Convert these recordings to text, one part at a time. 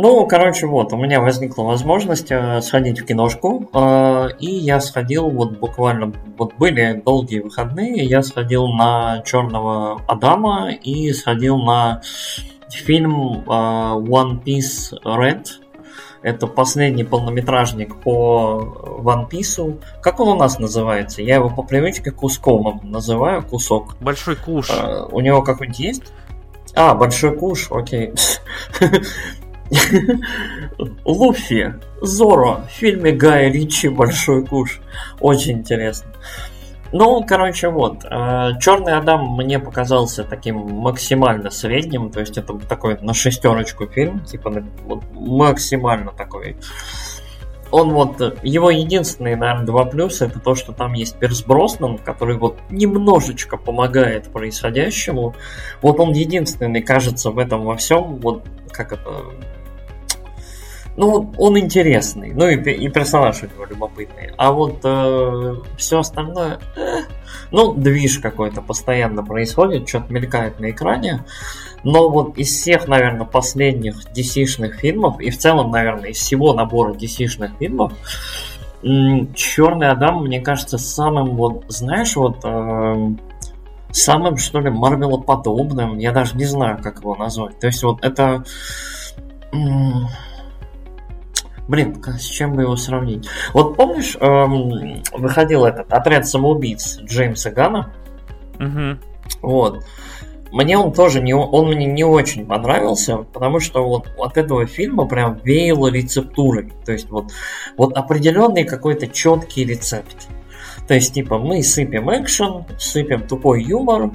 Ну, короче, вот, у меня возникла возможность э, сходить в киношку, э, и я сходил вот буквально, вот были долгие выходные, я сходил на Черного Адама и сходил на фильм э, One Piece Red. Это последний полнометражник по One Piece. Как он у нас называется? Я его по привычке куском называю, кусок. Большой куш. Э, у него какой-нибудь есть? А, большой куш, окей. Луфи, Зоро в фильме Гая Ричи «Большой куш». Очень интересно. Ну, короче, вот. Э, Черный Адам мне показался таким максимально средним, то есть это такой на шестерочку фильм, типа вот, максимально такой. Он вот, его единственный, наверное, два плюса, это то, что там есть Перс Броснан, который вот немножечко помогает происходящему. Вот он единственный, кажется, в этом во всем, вот как это, ну, он интересный, ну и, и персонаж у него любопытный. А вот э, все остальное, э, ну, движ какой-то постоянно происходит, что-то мелькает на экране. Но вот из всех, наверное, последних DC-шных фильмов, и в целом, наверное, из всего набора DC-шных фильмов, Черный Адам, мне кажется, самым вот, знаешь, вот э, самым, что ли, Марвелоподобным, я даже не знаю, как его назвать. То есть вот это... Блин, с чем бы его сравнить? Вот помнишь, эм, выходил этот отряд самоубийц Джеймса Гана? Угу. Вот. Мне он тоже не, он мне не очень понравился, потому что вот от этого фильма прям веяло рецептурой. То есть вот, вот определенный какой-то четкий рецепт. То есть, типа, мы сыпем экшен, сыпем тупой юмор,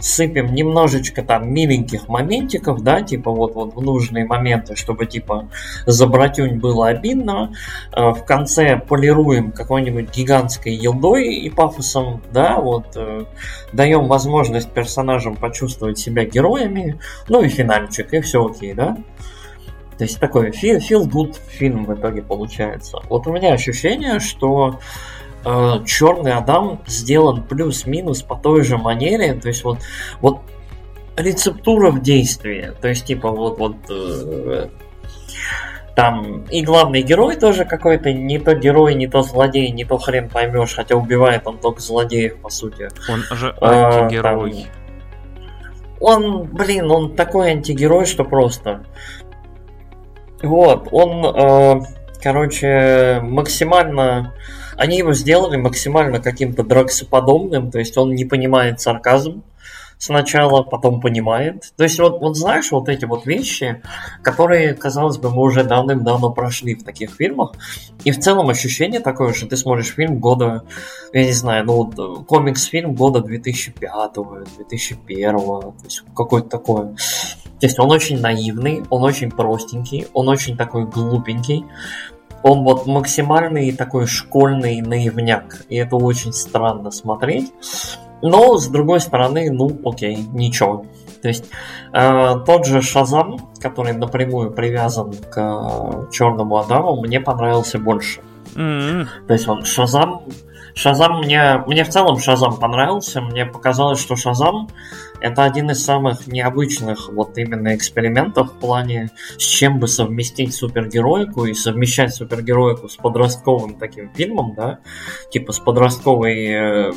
сыпем немножечко там миленьких моментиков, да, типа вот, вот в нужные моменты, чтобы, типа, за братюнь было обидно. Э, в конце полируем какой-нибудь гигантской елдой и пафосом, да, вот, э, даем возможность персонажам почувствовать себя героями, ну и финальчик, и все окей, да. То есть такой feel, feel good фильм в итоге получается. Вот у меня ощущение, что Черный Адам сделан плюс-минус по той же манере, то есть вот, вот рецептура в действии, то есть типа вот, вот э, там и главный герой тоже какой-то не то герой, не то злодей, не то хрен поймешь, хотя убивает он только злодеев, по сути. Он же а, антигерой. Там, он, блин, он такой антигерой, что просто. Вот, он, э, короче, максимально они его сделали максимально каким-то драксоподобным, то есть он не понимает сарказм сначала, потом понимает. То есть вот, вот знаешь, вот эти вот вещи, которые, казалось бы, мы уже давным-давно прошли в таких фильмах, и в целом ощущение такое, что ты смотришь фильм года, я не знаю, ну вот комикс-фильм года 2005 2001 то есть какой-то такой. То есть он очень наивный, он очень простенький, он очень такой глупенький, он вот максимальный такой школьный наивняк. И это очень странно смотреть. Но, с другой стороны, ну, окей, ничего. То есть э, тот же Шазам, который напрямую привязан к э, Черному Адаму, мне понравился больше. Mm-hmm. То есть он Шазам Шазам мне, мне в целом Шазам понравился. Мне показалось, что Шазам это один из самых необычных вот именно экспериментов в плане с чем бы совместить супергероику и совмещать супергероику с подростковым таким фильмом, да, типа с подростковой э,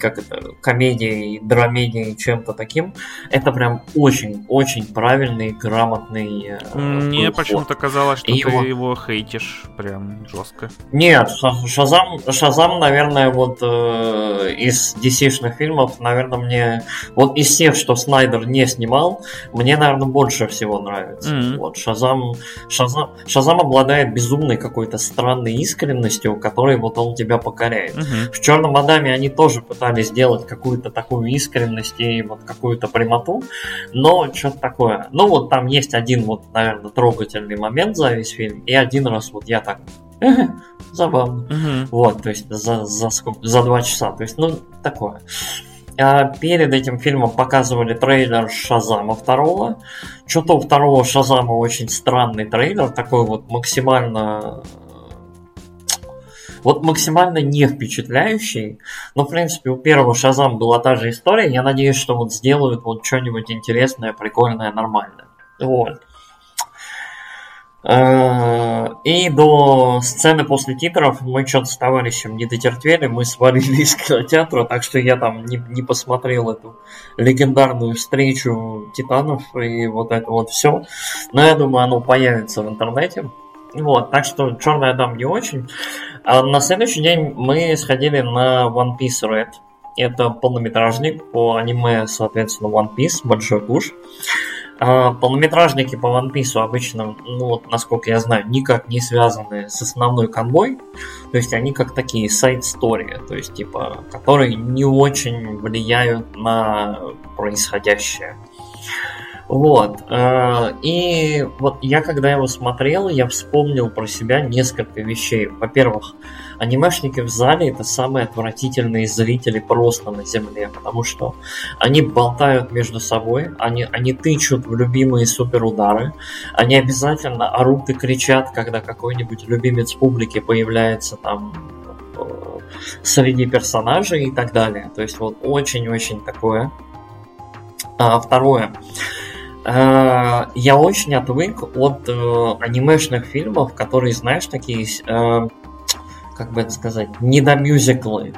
как это, комедией, драмедией, чем-то таким, это прям очень-очень правильный, грамотный э, Мне почему-то казалось, что и ты его... его хейтишь прям жестко. Нет, Шазам, Шазам, наверное, вот э, из DC-шных фильмов, наверное, мне вот из всех, что Снайдер не снимал, мне, наверное, больше всего нравится. Mm-hmm. Вот Шазам, Шазам, Шазам обладает безумной какой-то странной искренностью, которой вот он тебя покоряет. Mm-hmm. В Черном Адаме они тоже пытались пытались сделать какую-то такую искренность и вот какую-то прямоту, но что-то такое. Ну вот там есть один вот, наверное, трогательный момент за весь фильм, и один раз вот я так забавно. Угу. Вот, то есть за, за, сколько, за два часа. То есть, ну, такое. А перед этим фильмом показывали трейлер Шазама второго. Что-то у второго Шазама очень странный трейлер, такой вот максимально вот максимально не впечатляющий. Но, в принципе, у первого Шазам была та же история. Я надеюсь, что вот сделают вот что-нибудь интересное, прикольное, нормальное. Вот. Э, и до сцены после титров мы что-то с товарищем не дотерпели, мы свалили из кинотеатра, так что я там не, не посмотрел эту легендарную встречу титанов и вот это вот все. Но я думаю, оно появится в интернете. Вот, так что черная дам не очень. А на следующий день мы сходили на One Piece Red. Это полнометражник по аниме, соответственно, One Piece, Большой Куш. А, полнометражники по One Piece обычно, ну вот, насколько я знаю, никак не связаны с основной конвой. То есть они как такие сайт-стори, то есть типа, которые не очень влияют на происходящее. Вот. Э, и вот я когда его смотрел, я вспомнил про себя несколько вещей. Во-первых, анимешники в зале это самые отвратительные зрители просто на земле, потому что они болтают между собой, они, они тычут в любимые суперудары, они обязательно орут и кричат, когда какой-нибудь любимец публики появляется там э, среди персонажей и так далее. То есть вот очень-очень такое. А, второе. Э, я очень отвык от э, анимешных фильмов, которые, знаешь, такие, э, как бы это сказать, недомюзиклы.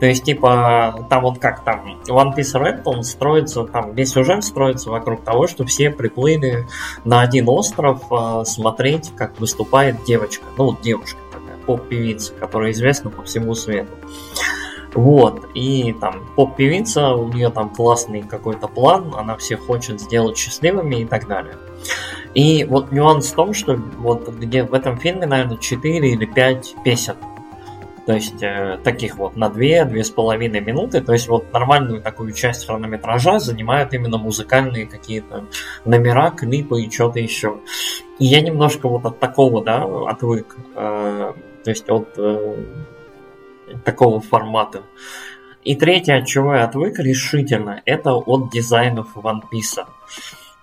То есть, типа, там вот как там, One Piece Red, он строится, там весь сюжет строится вокруг того, что все приплыли на один остров э, смотреть, как выступает девочка. Ну, вот девушка такая, поп-певица, которая известна по всему свету. Вот, и там поп-певица, у нее там классный какой-то план, она всех хочет сделать счастливыми и так далее. И вот нюанс в том, что вот где в этом фильме, наверное, 4 или 5 песен. То есть э, таких вот на 2-2,5 минуты. То есть вот нормальную такую часть хронометража занимают именно музыкальные какие-то номера, клипы и что-то еще. И я немножко вот от такого, да, отвык. Э, то есть от э, такого формата. И третье, от чего я отвык решительно, это от дизайнов One Piece.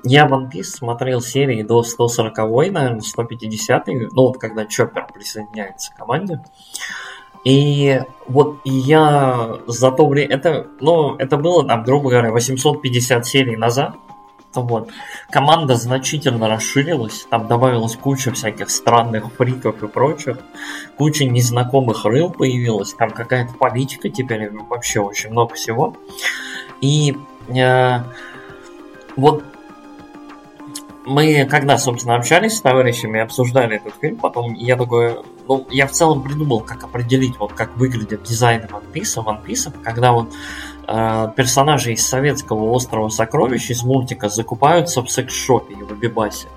Я One Piece смотрел серии до 140 наверное, 150 ну вот когда Чоппер присоединяется к команде. И вот я за то время, это, ну, это было там, грубо говоря, 850 серий назад, вот. Команда значительно расширилась, там добавилась куча всяких странных фриков и прочих, куча незнакомых рыл появилась, там какая-то политика теперь, вообще очень много всего. И э, вот мы, когда, собственно, общались с товарищами, обсуждали этот фильм, потом я такой, ну, я в целом придумал, как определить, вот как выглядит дизайн One Piece, One Piece, когда вот персонажи из советского острова сокровищ из мультика закупаются в секс-шопе и в Абибасе.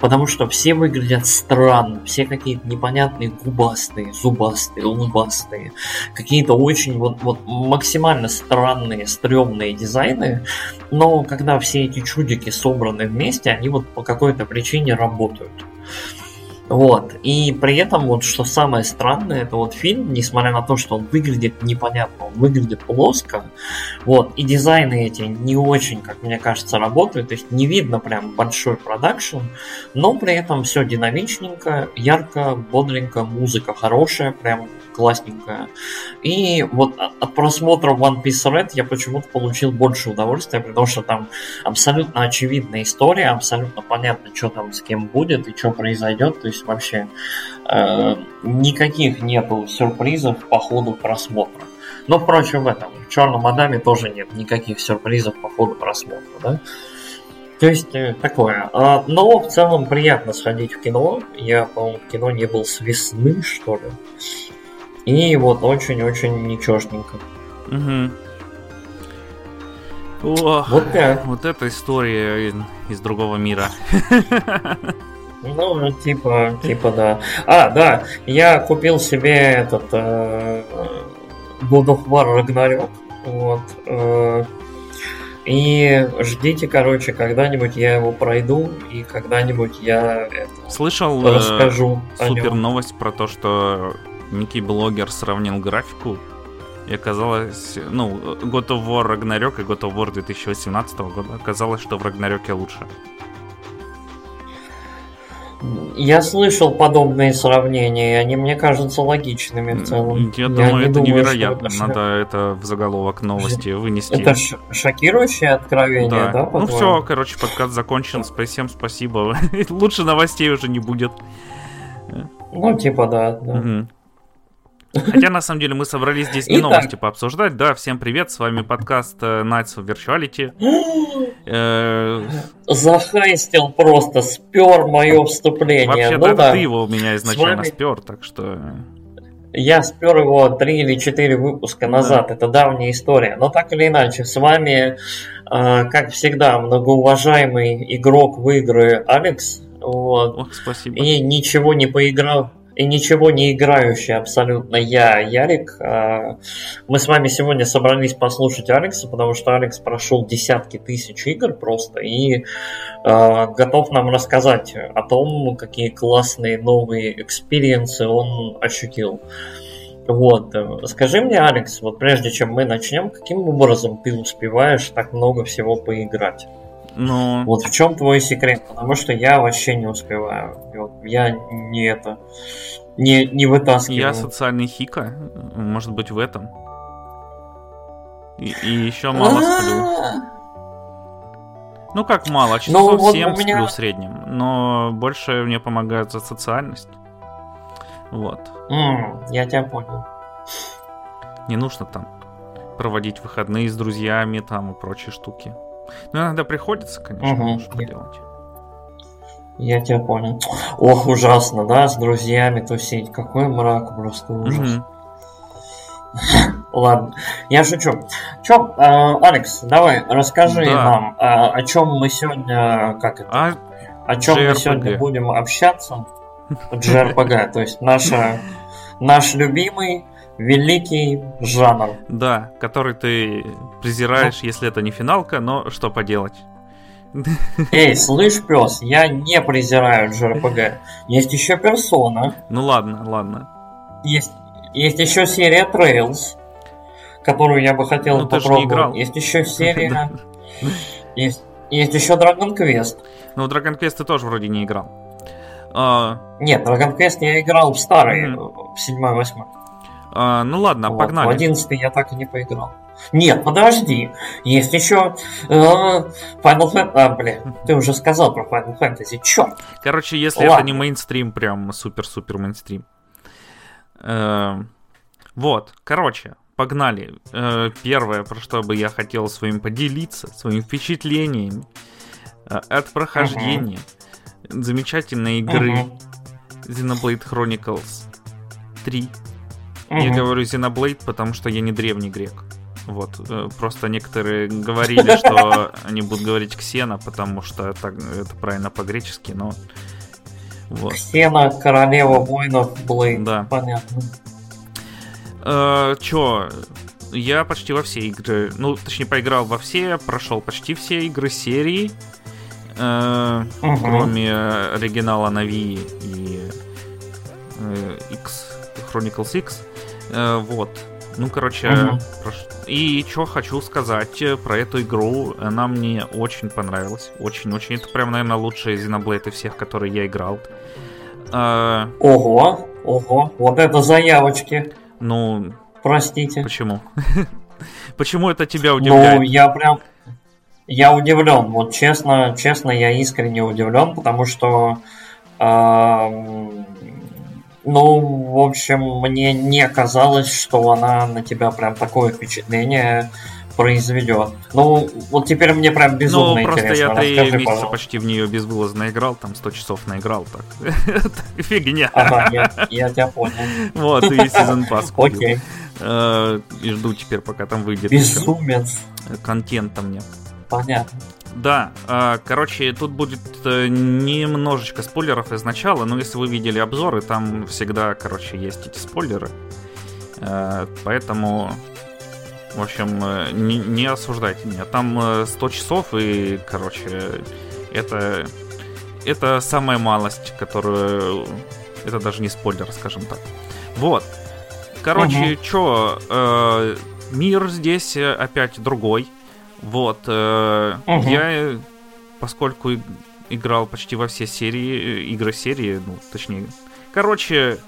Потому что все выглядят странно, все какие-то непонятные губастые, зубастые, лубастые, какие-то очень вот, вот максимально странные, стрёмные дизайны, но когда все эти чудики собраны вместе, они вот по какой-то причине работают. Вот. И при этом, вот что самое странное, это вот фильм, несмотря на то, что он выглядит непонятно, он выглядит плоско, вот, и дизайны эти не очень, как мне кажется, работают, то есть не видно прям большой продакшн, но при этом все динамичненько, ярко, бодренько, музыка хорошая, прям классненькая. И вот от просмотра One Piece Red я почему-то получил больше удовольствия, потому что там абсолютно очевидная история, абсолютно понятно, что там с кем будет и что произойдет. То есть вообще э, никаких нету сюрпризов по ходу просмотра. Но, впрочем, в этом, в Черном Адаме тоже нет никаких сюрпризов по ходу просмотра, да? То есть э, такое. А, но в целом приятно сходить в кино. Я, по-моему, в кино не был с весны, что ли. И вот очень-очень ничешненько. Угу. О, вот так. Вот эта история из другого мира. Ну, типа, типа, да. А, да, я купил себе этот э, God of War Ragnarok. Вот. Э, и ждите, короче, когда-нибудь я его пройду, и когда-нибудь я это, Слышал э, расскажу э, супер новость про то, что некий блогер сравнил графику, и оказалось, ну, God of War Ragnarok и God of War 2018 года оказалось, что в Рагнарёке лучше. Я слышал подобные сравнения, и они мне кажутся логичными в целом. Я, я думаю, это думаю, невероятно. Это Надо это в заголовок новости вынести. Это ш- шокирующее откровение, да? да ну все, короче, подкаст закончен. Всем спасибо. Лучше новостей уже не будет. Ну, типа, да. да. Угу. Хотя, на самом деле, мы собрались здесь не новости пообсуждать. Да, всем привет, с вами подкаст э, Nights of Virtuality. Э, Захайстил просто, спер мое вступление. Вообще, ну, да, ты его у меня изначально спер, так что... Я спер его три или четыре выпуска назад, да. это давняя история. Но так или иначе, с вами, э, как всегда, многоуважаемый игрок в игры Алекс. Вот. Ох, спасибо. И ничего не поиграл, и ничего не играющий абсолютно я, Ярик. А, мы с вами сегодня собрались послушать Алекса, потому что Алекс прошел десятки тысяч игр просто и а, готов нам рассказать о том, какие классные новые experience ы он ощутил. Вот, скажи мне, Алекс, вот прежде чем мы начнем, каким образом ты успеваешь так много всего поиграть? Ну... Вот в чем твой секрет? Потому что я вообще не успеваю. Я не это... Не, не вытаскиваю. Я социальный хика. Может быть, в этом. И, и еще мало сплю. Ну как мало, часов ну, 7 сплю в среднем. Но больше мне помогает за социальность. Вот. я тебя понял. Не нужно там проводить выходные с друзьями там и прочие штуки. Ну, иногда приходится, конечно, угу. что делать. Я тебя понял. Ох, ужасно, да, с друзьями тусить. Какой мрак, просто ужас. Угу. Ладно, я шучу. Чё, э, Алекс, давай, расскажи да. нам, э, о чем мы сегодня, как это, а о чем мы сегодня будем общаться. JRPG, то есть наша, наш любимый великий жанр. Да, который ты презираешь, ну. если это не финалка, но что поделать. Эй, слышь, пес, я не презираю JRPG. Есть еще персона. Ну ладно, ладно. Есть, есть еще серия Trails, которую я бы хотел ну, попробовать. Есть еще серия. Есть, есть еще Dragon Quest. Ну, Dragon Quest ты тоже вроде не играл. А... Нет, Dragon Quest я играл в старый, mm-hmm. в 7-8. А, ну ладно, вот, погнали. В 11 я так и не поиграл. Нет, подожди. Есть еще э, Final Fantasy. А, блин, ты уже сказал про Final Fantasy. Чё? Короче, если Ладно. это не мейнстрим, прям супер-супер мейнстрим. Э, вот, короче, погнали. Э, первое, про что бы я хотел с вами поделиться, своими впечатлениями э, от прохождения uh-huh. замечательной игры uh-huh. Xenoblade Chronicles 3 Угу. Я говорю Xenoblade, потому что я не древний грек. Вот, э, просто некоторые говорили, что они будут говорить Ксена, потому что это, это правильно по-гречески, но... Вот. Ксена, королева воинов, Блейд, да. понятно. Э, чё, я почти во все игры, ну, точнее, поиграл во все, прошел почти все игры серии, э, угу. кроме оригинала на Wii и э, X, Chronicles X. Э, вот. Ну, короче, угу. прош... и что хочу сказать э, про эту игру. Она мне очень понравилась. Очень-очень. Это прям, наверное, лучшие Xenoblade всех, которые я играл. А... Ого, ого, вот это заявочки. Ну... Простите. Почему? Почему это тебя удивляет? Ну, я прям... Я удивлен. Вот честно, честно, я искренне удивлен, потому что... Э, ну, в общем, мне не казалось, что она на тебя прям такое впечатление произведет. Ну, вот теперь мне прям безумно ну, просто я три месяца пожалуйста. почти в нее безвылазно играл, там 100 часов наиграл, так. Фигня. Ага, я, я тебя понял. Вот, и сезон пас Окей. Э, и жду теперь, пока там выйдет. Безумец. Контента мне. Понятно. Да, а, короче, тут будет э, немножечко спойлеров изначала, но если вы видели обзоры, там всегда, короче, есть эти спойлеры. Э, поэтому, в общем, э, не, не осуждайте меня. Там 100 часов, и, короче, это, это самая малость, которую... Это даже не спойлер, скажем так. Вот. Короче, угу. чё, э, мир здесь опять другой. Вот. Э, угу. Я, поскольку играл почти во все серии, э, игры серии, ну, точнее. Короче,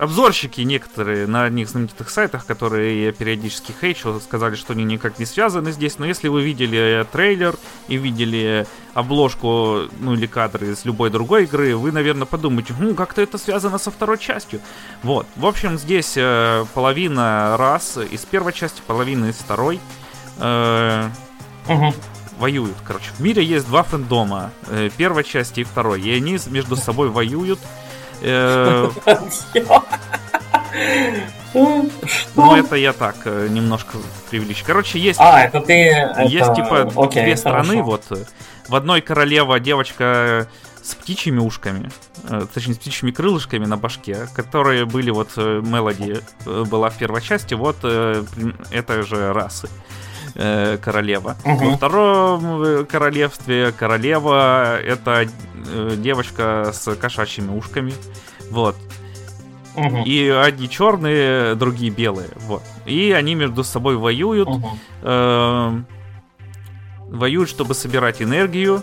обзорщики некоторые на одних знаменитых сайтах, которые я периодически хейчу, сказали, что они никак не связаны здесь. Но если вы видели трейлер и видели обложку, ну или кадры из любой другой игры, вы, наверное, подумаете, ну, как-то это связано со второй частью. Вот. В общем, здесь э, половина раз из первой части, половина из второй. Э, угу воюют. Короче, в мире есть два фэндома. Э, первой части и второй. И они между собой воюют. Э, ну, это я так э, немножко привлечь. Короче, есть... А, это ты... Есть, типа, две страны, вот. В одной королева девочка с птичьими ушками, э, точнее, с птичьими крылышками на башке, которые были вот Мелоди была в первой части, вот этой же расы королева. Угу. Во втором королевстве королева это девочка с кошачьими ушками. Вот. Угу. И одни черные, другие белые. Вот. И они между собой воюют. Угу. Э, воюют, чтобы собирать энергию.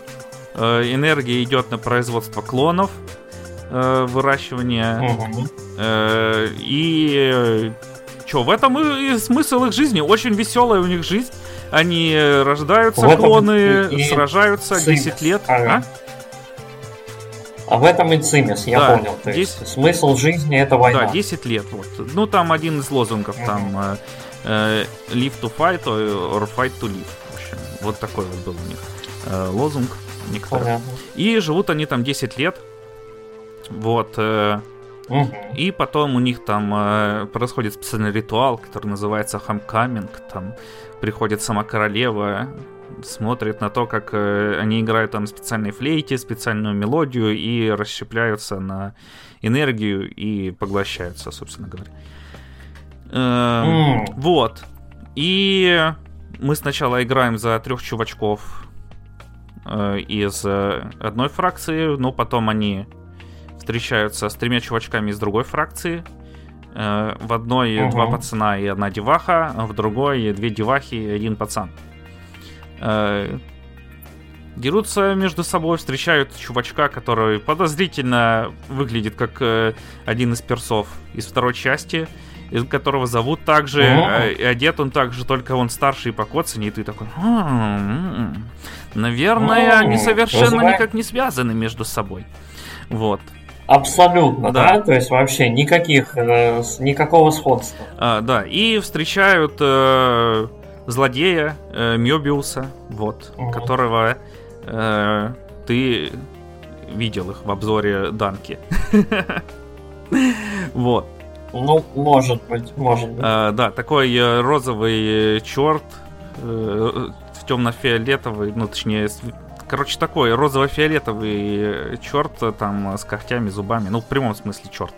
Э, энергия идет на производство клонов. Э, выращивание. Угу. Э, и что, в этом и, и смысл их жизни. Очень веселая у них жизнь. Они рождаются, клоны, и, сражаются сын. 10 лет. Ага. А? А в этом и цимис, я да, понял. То 10... есть смысл жизни это война. Да, 10 лет. Вот. Ну, там один из лозунгов, mm-hmm. там э, э, live to fight or fight to live. В общем, вот такой вот был у них э, лозунг некоторых. Понятно. И живут они там 10 лет. Вот. Э, Угу. И потом у них там э, происходит специальный ритуал, который называется homecoming. Там приходит сама королева, смотрит на то, как э, они играют там специальной флейте, специальную мелодию и расщепляются на энергию и поглощаются, собственно говоря. Mm. Вот. И мы сначала играем за трех чувачков э, из э, одной фракции, но потом они встречаются с тремя чувачками из другой фракции. Э, в одной uh-huh. два пацана и одна деваха, а в другой две девахи и один пацан. Э, дерутся между собой, встречают чувачка, который подозрительно выглядит как э, один из персов из второй части, из которого зовут также, и одет он также, только он старший по коцане, и ты такой, «Хм, наверное, они совершенно никак не связаны между собой. Вот. Абсолютно, да. да? То есть вообще никаких, э, никакого сходства. А, да, и встречают э, злодея э, Мёбиуса, вот, угу. которого э, ты видел их в обзоре Данки. Вот. Ну, может быть, может быть. А, да, такой э, розовый э, черт, э, темно-фиолетовый, ну, точнее, короче, такой розово-фиолетовый черт там с когтями, зубами, ну, в прямом смысле черт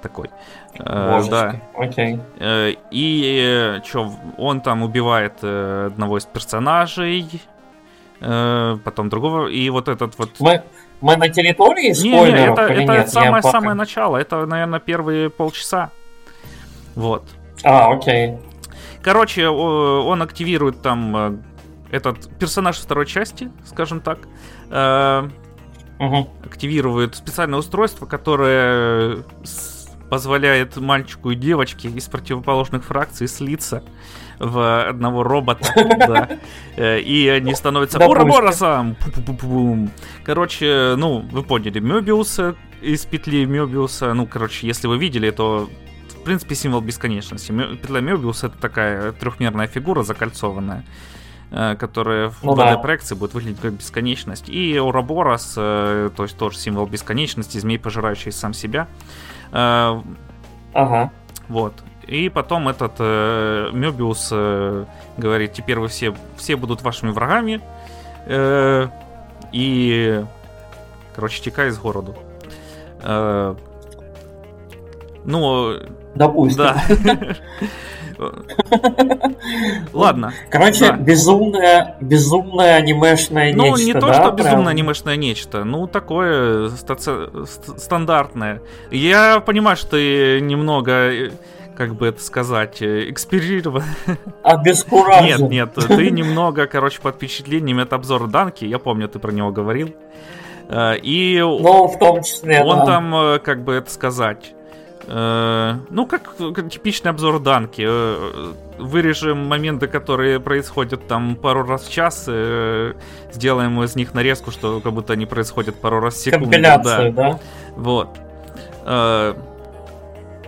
такой. Э, да. Окей. Э, и э, что, он там убивает э, одного из персонажей, э, потом другого, и вот этот вот... Мы, мы на территории спойлеров не, не, это, это нет? самое, пока... самое начало, это, наверное, первые полчаса. Вот. А, окей. Короче, он активирует там э, этот персонаж второй части, скажем так, э, угу. активирует специальное устройство, которое позволяет мальчику и девочке из противоположных фракций слиться в одного робота, да. Э, и они становятся Ура-Боросом! Короче, ну, вы поняли, Мёбиуса из петли Мёбиуса, ну, короче, если вы видели, то в принципе, символ бесконечности. Петля Мёбиуса это такая трехмерная фигура закольцованная, которая в ну, 2D-проекции будет выглядеть как бесконечность. И Уроборос, э, то есть тоже символ бесконечности, змей, пожирающий сам себя. Э, ага. Вот. И потом этот э, Мебиус э, говорит, теперь вы все, все будут вашими врагами. Э, и, короче, текай из города. Э, ну, Допустим. Да. Ладно. Короче, да. безумное, безумное анимешное ну, нечто. Ну, не то, да, что прям? безумное анимешное нечто. Ну, такое стаци... стандартное. Я понимаю, что ты немного как бы это сказать, э, эксперирован. Обескуражен. Нет, нет, ты немного, короче, под впечатлением от обзора Данки, я помню, ты про него говорил. Э, и ну, в том числе, он да. там, э, как бы это сказать, ну, как, как типичный обзор Данки. Вырежем моменты, которые происходят там пару раз в час, сделаем из них нарезку, что как будто они происходят пару раз в секунду. Компиляцию, да? да? Вот.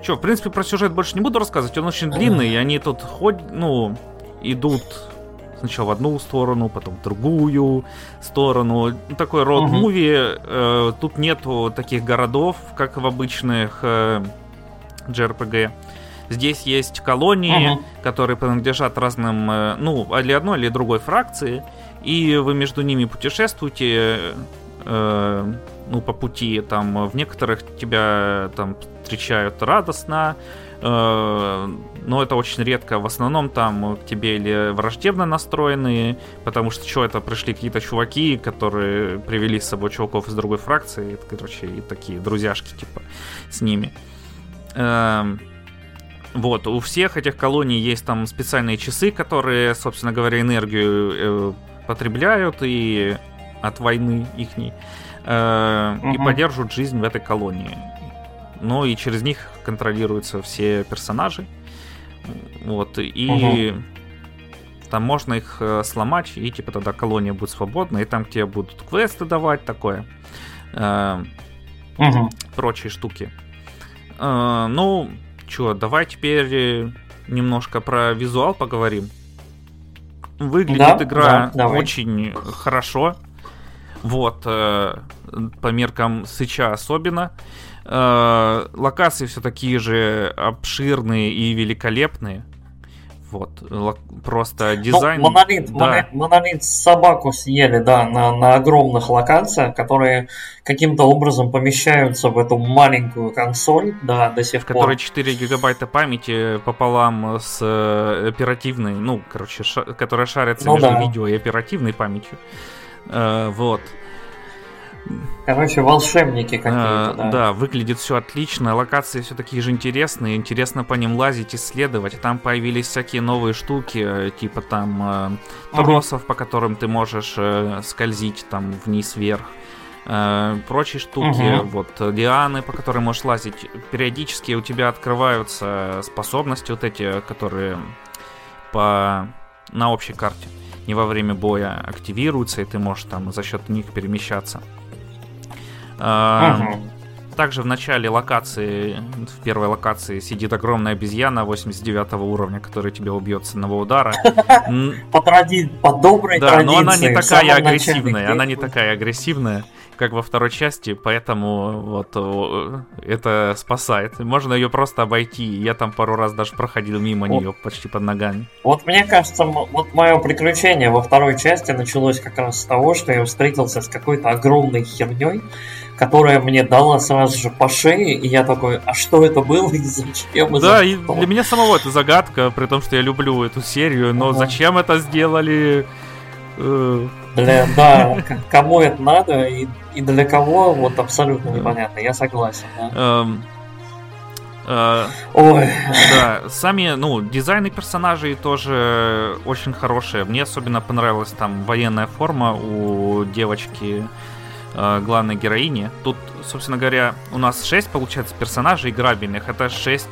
Че, в принципе, про сюжет больше не буду рассказывать, он очень длинный, и они тут ходят, ну, идут сначала в одну сторону, потом в другую сторону. Такой род-муви. Uh-huh. Э, тут нету таких городов, как в обычных э, JRPG. Здесь есть колонии, uh-huh. которые принадлежат разным, э, ну, или одной, или другой фракции, и вы между ними путешествуете, э, ну, по пути, там, в некоторых тебя там встречают радостно, э, но это очень редко. В основном там к тебе или враждебно настроенные, потому что что это пришли какие-то чуваки, которые привели с собой чуваков из другой фракции, короче, и такие друзьяшки типа с ними. Эм, вот, у всех этих колоний есть там специальные часы, которые, собственно говоря, энергию э, потребляют и от войны ихней э, угу. и поддерживают жизнь в этой колонии. Ну и через них контролируются все персонажи. Вот, и угу. там можно их э, сломать, и типа тогда колония будет свободна, и там тебе будут квесты давать, такое. Э, угу. Прочие штуки. Э, ну, что, давай теперь немножко про визуал поговорим. Выглядит да, игра да, очень хорошо. Вот, э, по меркам Сыча особенно. Э, локации все такие же обширные и великолепные. Вот, просто ну, дизайн... Ну, монолит, да. монолит, собаку съели, да, на, на огромных локациях, которые каким-то образом помещаются в эту маленькую консоль, да, до сих в пор. В которой 4 гигабайта памяти пополам с э, оперативной, ну, короче, ша- которая шарится ну, между да. видео и оперативной памятью. Э, вот. Короче, волшебники какие-то, а, да. Да, выглядит все отлично, локации все такие же интересные, интересно по ним лазить, исследовать. Там появились всякие новые штуки, э, типа там э, тросов, по которым ты можешь э, скользить там вниз-вверх. Э, прочие штуки, угу. вот лианы, по которым можешь лазить. Периодически у тебя открываются способности вот эти, которые по на общей карте не во время боя активируются, и ты можешь там за счет них перемещаться. Угу. Также в начале локации, в первой локации сидит огромная обезьяна 89 уровня, которая тебя убьет с одного удара. По, тради... по доброй да, традиции. но она не такая агрессивная, она не такая агрессивная, как во второй части, поэтому вот это спасает. Можно ее просто обойти. Я там пару раз даже проходил мимо вот. нее почти под ногами. Вот мне кажется, вот мое приключение во второй части началось как раз с того, что я встретился с какой-то огромной херней, которая мне дала сразу же по шее, и я такой, а что это было и зачем? И да, и для меня самого это загадка, при том, что я люблю эту серию, но ага. зачем это сделали? Э, для, да, кому это надо и, и для кого, вот абсолютно непонятно, я согласен. Да. Эм, э, Ой. Да, сами, ну, дизайны персонажей тоже очень хорошие. Мне особенно понравилась там военная форма у девочки э, главной героини. Тут, собственно говоря, у нас 6, получается, персонажей играбельных. Это 6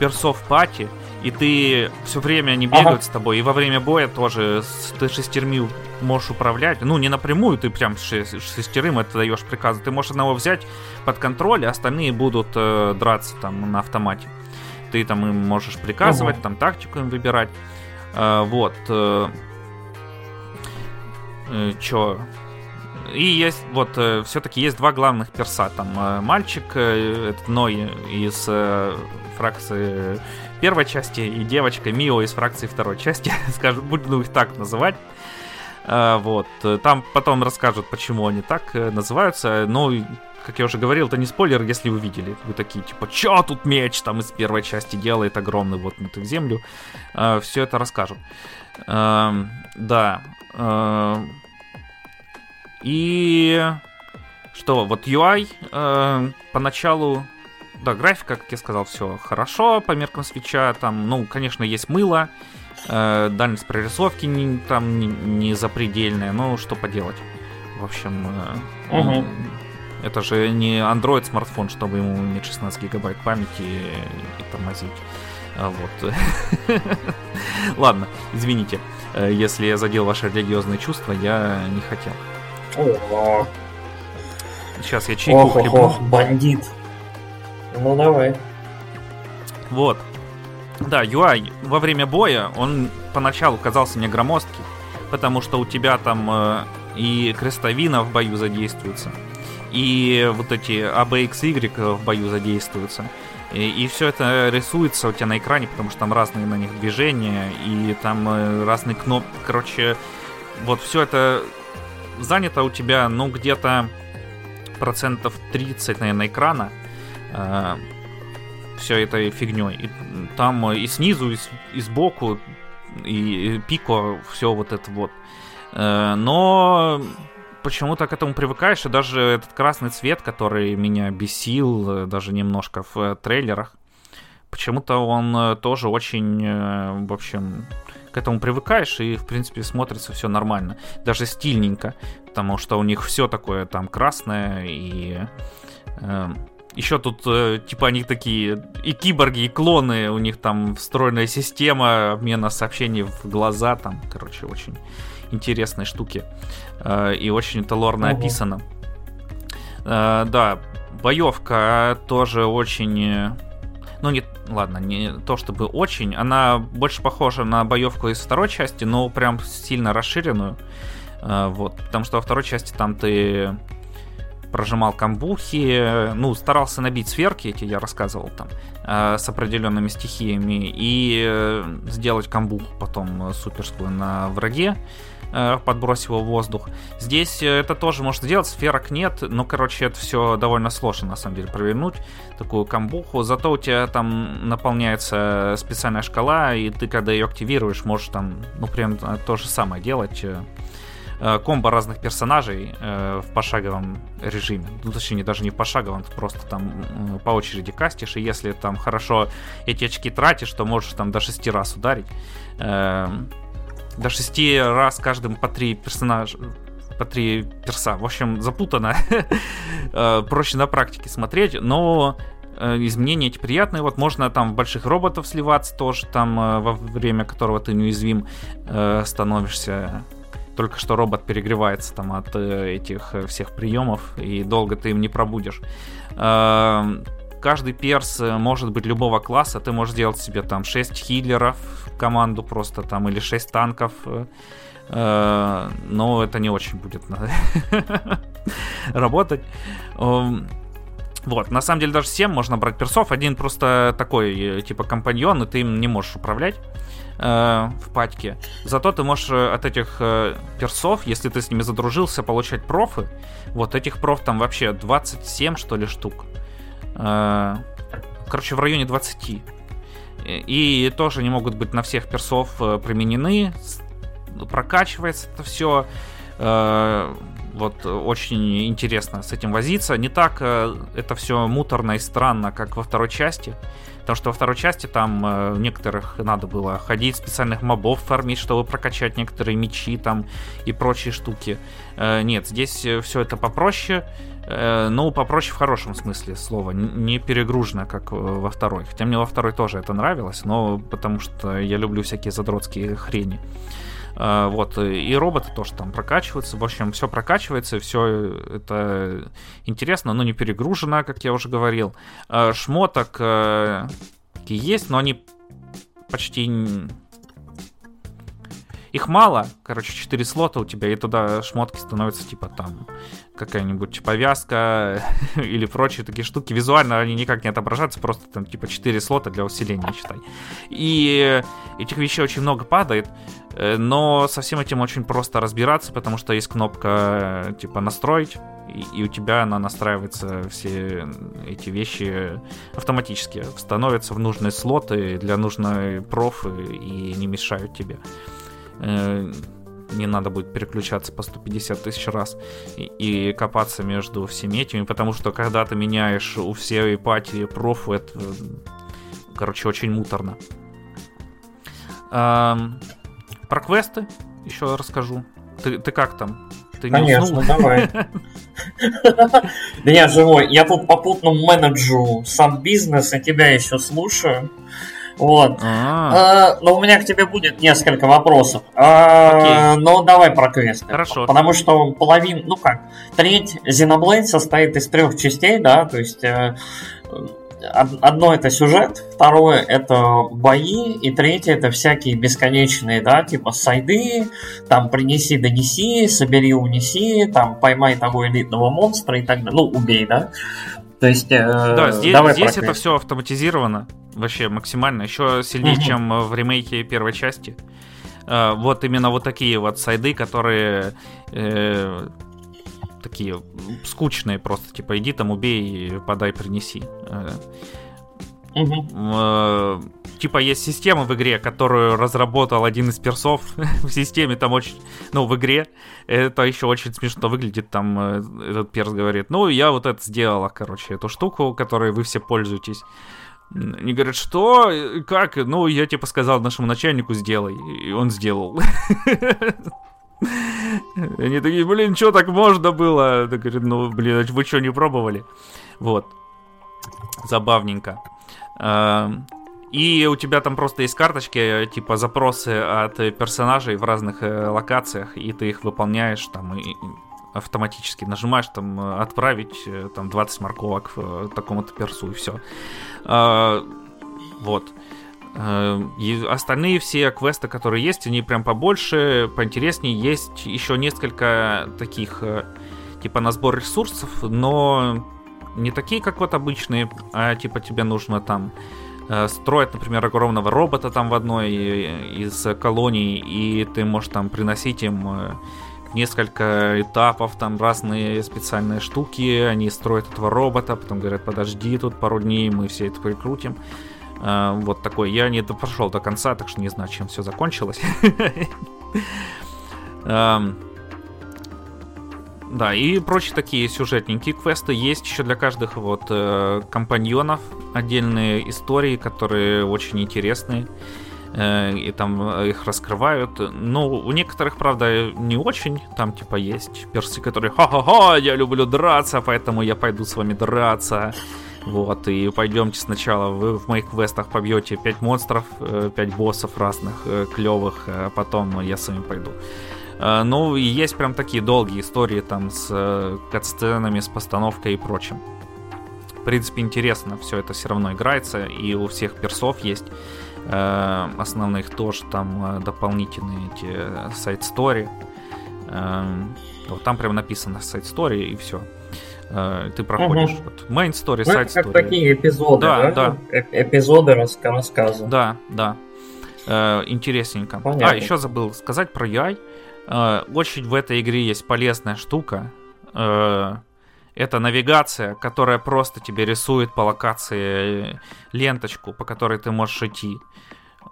персов пати. И ты все время они бегают ага. с тобой. И во время боя тоже ты шестерми можешь управлять. Ну, не напрямую, ты прям шестерым это даешь приказы. Ты можешь одного взять под контроль, а остальные будут э, драться там на автомате. Ты там им можешь приказывать, ага. там тактику им выбирать. Э, вот. Э, э, чё? И есть, вот, э, все-таки есть два главных перса. Там э, мальчик, э, этот Ной из фракции первой части, и девочка Мио из фракции второй части, скажем, буду их так называть. Вот, там потом расскажут, почему они так называются. Но, как я уже говорил, это не спойлер, если вы видели. Вы такие, типа, чё тут меч там из первой части делает огромный, вот в землю. Все это расскажут. Э, да. И что, вот UI э, поначалу да, графика, как я сказал, все хорошо по меркам свеча. Там, ну, конечно, есть мыло, э, дальность прорисовки не, там не, не запредельная, но что поделать. В общем, э, угу. это же не Android смартфон, чтобы ему иметь 16 гигабайт памяти и, и тормозить. А вот. Ладно, извините, э, если я задел ваши религиозные чувства, я не хотел. Сейчас я чайку ох, хлебну. Ох, бандит. Ну давай. Вот. Да, UI во время боя, он поначалу казался мне громоздкий, потому что у тебя там э, и крестовина в бою задействуется, и вот эти ABXY в бою задействуются. И, и все это рисуется у тебя на экране, потому что там разные на них движения, и там э, разные кнопки. Короче, вот все это занято у тебя, ну, где-то процентов 30, наверное, экрана э, все этой фигней. И там и снизу, и, и сбоку, и, и пико, все вот это вот. Э, но почему-то к этому привыкаешь, и даже этот красный цвет, который меня бесил э, даже немножко в э, трейлерах, почему-то он э, тоже очень, в общем, к этому привыкаешь, и, в принципе, смотрится все нормально. Даже стильненько, потому что у них все такое там красное, и э, еще тут, э, типа, они такие и киборги, и клоны, у них там встроенная система обмена сообщений в глаза, там, короче, очень интересные штуки. Э, и очень это лорно угу. описано. Э, да, боевка тоже очень... Ну, не, ладно, не то чтобы очень. Она больше похожа на боевку из второй части, но прям сильно расширенную. Э, вот, потому что во второй части там ты прожимал камбухи, ну, старался набить сверки, эти я рассказывал там, э, с определенными стихиями, и э, сделать камбуху потом суперскую на враге, э, подбросив его в воздух. Здесь это тоже можно сделать, сферок нет, но, короче, это все довольно сложно, на самом деле, провернуть, такую камбуху. Зато у тебя там наполняется специальная шкала, и ты, когда ее активируешь, можешь там, ну, прям то же самое делать, Э, комбо разных персонажей э, в пошаговом режиме. Ну, точнее, даже не в пошаговом, ты просто там э, по очереди кастишь, и если там хорошо эти очки тратишь, то можешь там до 6 раз ударить. Э, до 6 раз каждым по 3 персонажа по три перса. В общем, запутано. Э, проще на практике смотреть, но э, изменения эти приятные. Вот можно там в больших роботов сливаться тоже, там во время которого ты неуязвим становишься только что робот перегревается там от э, этих э, всех приемов, и долго ты им не пробудешь. Эм, каждый перс э, может быть любого класса, ты можешь сделать себе там 6 хиллеров команду просто там, или 6 танков, но это не очень будет работать. Эм, вот, на самом деле даже 7 можно брать персов, один просто такой, типа компаньон, и ты им не можешь управлять э, в патьке. Зато ты можешь э, от этих э, персов, если ты с ними задружился, получать профы. Вот этих проф там вообще 27, что ли, штук. Э, короче, в районе 20. И тоже не могут быть на всех персов э, применены. Прокачивается это все. Э, вот очень интересно с этим возиться. Не так э, это все муторно и странно, как во второй части. Потому что во второй части там э, некоторых надо было ходить, специальных мобов фармить, чтобы прокачать некоторые мечи там и прочие штуки. Э, нет, здесь э, все это попроще. Э, ну, попроще в хорошем смысле слова. Не перегружено, как во второй. Хотя мне во второй тоже это нравилось, но потому что я люблю всякие задротские хрени. А, вот, и роботы тоже там прокачиваются. В общем, все прокачивается, все это интересно, но не перегружено, как я уже говорил. Шмоток э, есть, но они почти их мало, короче, 4 слота у тебя, и туда шмотки становятся типа там какая-нибудь повязка или прочие такие штуки. Визуально они никак не отображаются, просто там типа 4 слота для усиления, считай. И этих вещей очень много падает. Э, но со всем этим очень просто разбираться, потому что есть кнопка э, типа настроить, и, у тебя она настраивается, все эти вещи автоматически становятся в нужные слоты для нужной профы и не мешают тебе. Э, не надо будет переключаться по 150 тысяч раз и, и копаться между всеми этими, потому что когда ты меняешь у всей ипатии профу, это, короче, очень муторно. Эм, про квесты еще расскажу. Ты, ты как там? Ты не Конечно, уснул? давай. Да я живой. Я тут попутно менеджу сам бизнес, и тебя еще слушаю. Вот. А, но у меня к тебе будет несколько вопросов. А, но давай про квесты. Хорошо. Потому что половина, ну как, треть Xenoblade состоит из трех частей, да, то есть э, одно это сюжет, второе это бои, и третье это всякие бесконечные, да, типа сайды, там принеси, донеси, собери, унеси, там поймай того элитного монстра и так далее, ну убей, да. То есть, э, да, здесь, давай здесь это все автоматизировано, вообще максимально, еще сильнее, угу. чем в ремейке первой части. Э, вот именно вот такие вот сайды, которые э, такие скучные просто, типа иди там убей, подай, принеси. Угу. Типа есть система в игре, которую разработал один из персов в системе, там очень, ну, в игре, это еще очень смешно выглядит, там э, этот перс говорит, ну, я вот это сделала, короче, эту штуку, которой вы все пользуетесь. Они говорят, что? Как? Ну, я типа сказал нашему начальнику, сделай. И он сделал. Они такие, блин, что так можно было? Так говорит, ну, блин, вы что, не пробовали? Вот. Забавненько. Эм, и у тебя там просто есть карточки, типа запросы от персонажей в разных э, локациях, и ты их выполняешь там и автоматически нажимаешь там отправить э, там 20 морковок такому-то персу и все. Э, вот. И остальные все квесты, которые есть, они прям побольше, поинтереснее. Есть еще несколько таких, э, типа на сбор ресурсов, но не такие, как вот обычные, а типа тебе нужно там э, строить, например, огромного робота там в одной из колоний, и ты можешь там приносить им э, несколько этапов, там разные специальные штуки, они строят этого робота, потом говорят, подожди тут пару дней, мы все это прикрутим. А, вот такой. Я не прошел до конца, так что не знаю, чем все закончилось. Да, и прочие такие сюжетненькие квесты есть еще для каждых вот э, компаньонов отдельные истории, которые очень интересные. Э, и там их раскрывают. Ну, у некоторых, правда, не очень. Там, типа, есть персы, которые «Ха-ха-ха, я люблю драться, поэтому я пойду с вами драться». Вот, и пойдемте сначала, вы в моих квестах побьете 5 монстров, 5 э, боссов разных, э, клевых, а потом я с вами пойду. Э, ну, и есть прям такие долгие истории там с катсценами, с постановкой и прочим. В принципе, интересно все это все равно играется, и у всех персов есть основных тоже там дополнительные эти сайт-стори. Вот там прям написано сайт-стори и все. Э, ты проходишь угу. вот main story, ну, side story. Такие эпизоды, да? да? Э эпизоды рассказа. Да, да. Э, интересненько. А, Понятно. А, еще забыл сказать про UI. Э, очень в этой игре есть полезная штука. Э, это навигация, которая просто тебе рисует по локации ленточку, по которой ты можешь идти.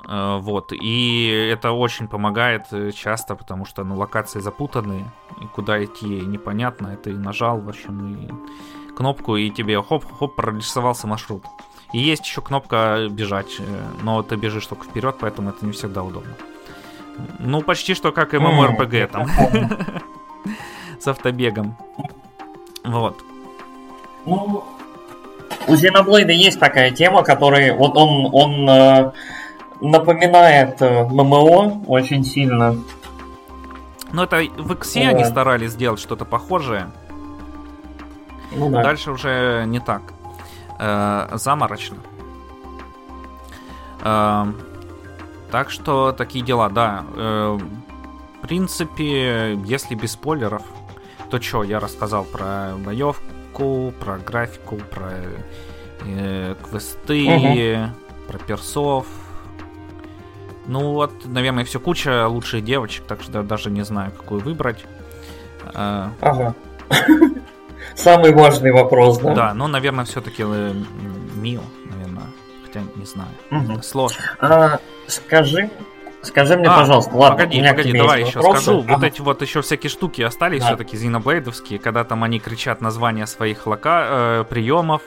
Э, вот. И это очень помогает э, часто, потому что ну, локации запутанные, и куда идти непонятно. Это и нажал, в общем, и кнопку, и тебе хоп-хоп прорисовался маршрут. И есть еще кнопка бежать, э, но ты бежишь только вперед, поэтому это не всегда удобно. Ну, почти что как MMORPG там. С автобегом. Вот. Ну, у Xenoblade есть такая тема, которая вот он, он напоминает э, ММО очень сильно. Ну, это в Иксе да. они старались сделать что-то похожее. Ну, да. Дальше уже не так. Э, заморочно. Э, так что такие дела, да. Э, в принципе, если без спойлеров, то что, я рассказал про боевку, про графику, про э, квесты, угу. про персов, ну вот, наверное, все куча лучших девочек, так что даже не знаю, какую выбрать. А, ага. Самый важный вопрос, да? Да, ну, наверное, все-таки э, Мио, наверное. Хотя не знаю. Угу. Сложно. А, скажи, Скажи мне, а, пожалуйста, ладно, погоди, погоди, давай еще вопросы. скажу. Ага. Вот эти вот еще всякие штуки остались да. все-таки зиноблейдовские, когда там они кричат названия своих лока... э, приемов,